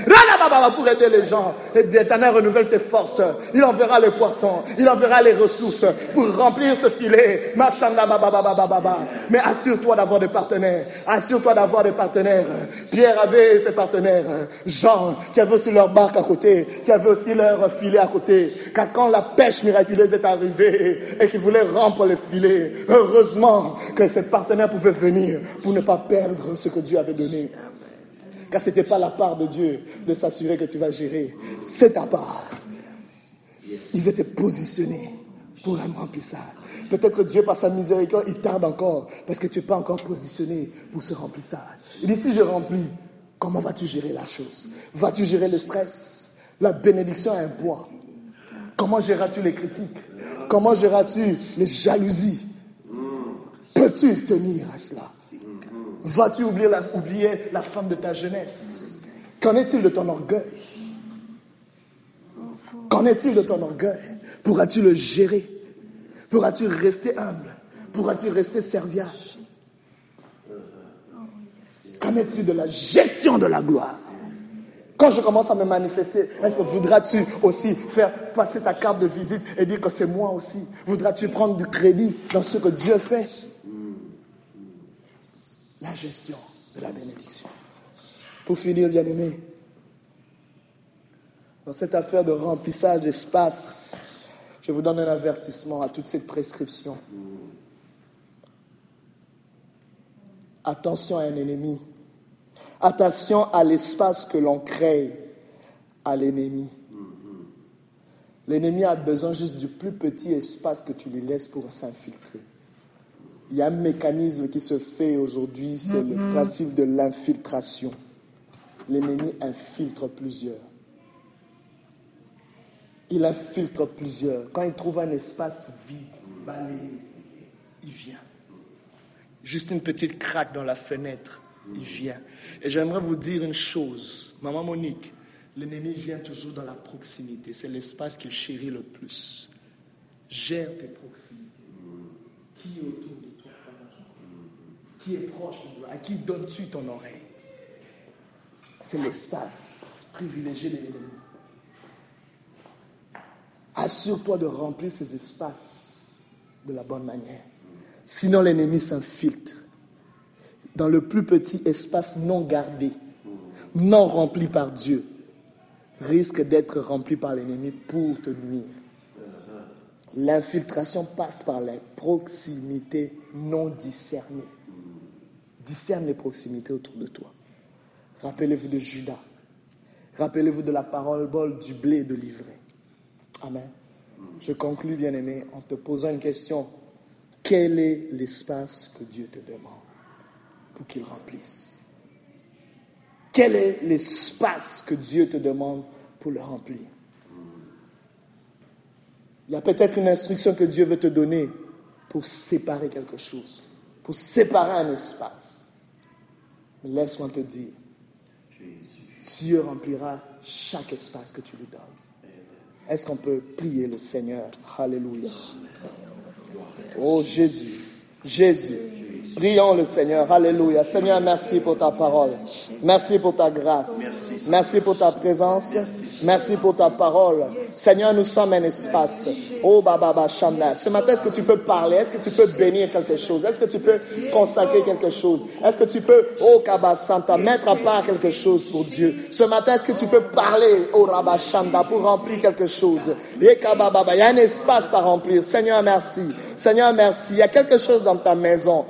Pour aider les gens. Et l'éternel renouvelle tes forces. Il enverra les poissons. Il enverra les ressources pour remplir ce filet. Mais assure-toi d'avoir des partenaires. Assure-toi d'avoir des partenaires. Pierre avait ses partenaires. Jean, qui avait aussi leur barque à côté, qui avait aussi leur filet à côté. Car quand la pêche miraculeuse est arrivée et qu'ils voulaient remplir le filet, heureusement que ses partenaires pouvaient venir pour ne pas perdre ce que Dieu avait donné. Car ce n'était pas la part de Dieu de s'assurer que tu vas gérer. C'est ta part. Ils étaient positionnés pour un remplissage. Peut-être Dieu, par sa miséricorde, il tarde encore parce que tu n'es pas encore positionné pour ce remplissage. Il dit, si je remplis, comment vas-tu gérer la chose? Vas-tu gérer le stress? La bénédiction a un poids. Comment géreras-tu les critiques? Comment géreras-tu les jalousies? Peux-tu tenir à cela? Vas-tu oublier la, oublier la femme de ta jeunesse? Qu'en est-il de ton orgueil? Qu'en est-il de ton orgueil? Pourras-tu le gérer? Pourras-tu rester humble? Pourras-tu rester serviable? Qu'en est-il de la gestion de la gloire? Quand je commence à me manifester, est-ce que voudras-tu aussi faire passer ta carte de visite et dire que c'est moi aussi? Voudras-tu prendre du crédit dans ce que Dieu fait? La gestion de la bénédiction. Pour finir, bien aimé, dans cette affaire de remplissage d'espace, je vous donne un avertissement à toute cette prescription. Attention à un ennemi. Attention à l'espace que l'on crée à l'ennemi. L'ennemi a besoin juste du plus petit espace que tu lui laisses pour s'infiltrer. Il y a un mécanisme qui se fait aujourd'hui, c'est le mm-hmm. principe de l'infiltration. L'ennemi infiltre plusieurs il infiltre plusieurs. Quand il trouve un espace vide, il vient. Juste une petite craque dans la fenêtre, il vient. Et j'aimerais vous dire une chose, maman Monique, l'ennemi vient toujours dans la proximité. C'est l'espace qu'il chérit le plus. Gère tes proximités. Qui est autour de toi Qui est proche de toi? À qui donnes-tu ton oreille? C'est l'espace privilégié de l'ennemi. Assure-toi de remplir ces espaces de la bonne manière. Sinon, l'ennemi s'infiltre dans le plus petit espace non gardé, non rempli par Dieu, risque d'être rempli par l'ennemi pour te nuire. L'infiltration passe par la proximité non discernée. Discerne les proximités autour de toi. Rappelez-vous de Judas. Rappelez-vous de la parole bol du blé de livret. Amen. Je conclus, bien-aimé, en te posant une question. Quel est l'espace que Dieu te demande pour qu'il remplisse? Quel est l'espace que Dieu te demande pour le remplir? Il y a peut-être une instruction que Dieu veut te donner pour séparer quelque chose, pour séparer un espace. Mais laisse-moi te dire, Dieu remplira chaque espace que tu lui donnes. Est-ce qu'on peut prier le Seigneur? Alléluia. Oh Jésus, Jésus. Prions le Seigneur. Alléluia. Seigneur, merci pour ta parole. Merci pour ta grâce. Merci pour ta présence. Merci pour ta parole. Seigneur, nous sommes un espace. Oh, Baba Shanda. Ce matin, est-ce que tu peux parler? Est-ce que tu peux bénir quelque chose? Est-ce que tu peux consacrer quelque chose? Est-ce que tu peux, oh, Kaba Santa, mettre à part quelque chose pour Dieu? Ce matin, est-ce que tu peux parler, oh, Rabba Shanda, pour remplir quelque chose? Il y a un espace à remplir. Seigneur, merci. Seigneur, merci. Il y a quelque chose dans ta maison.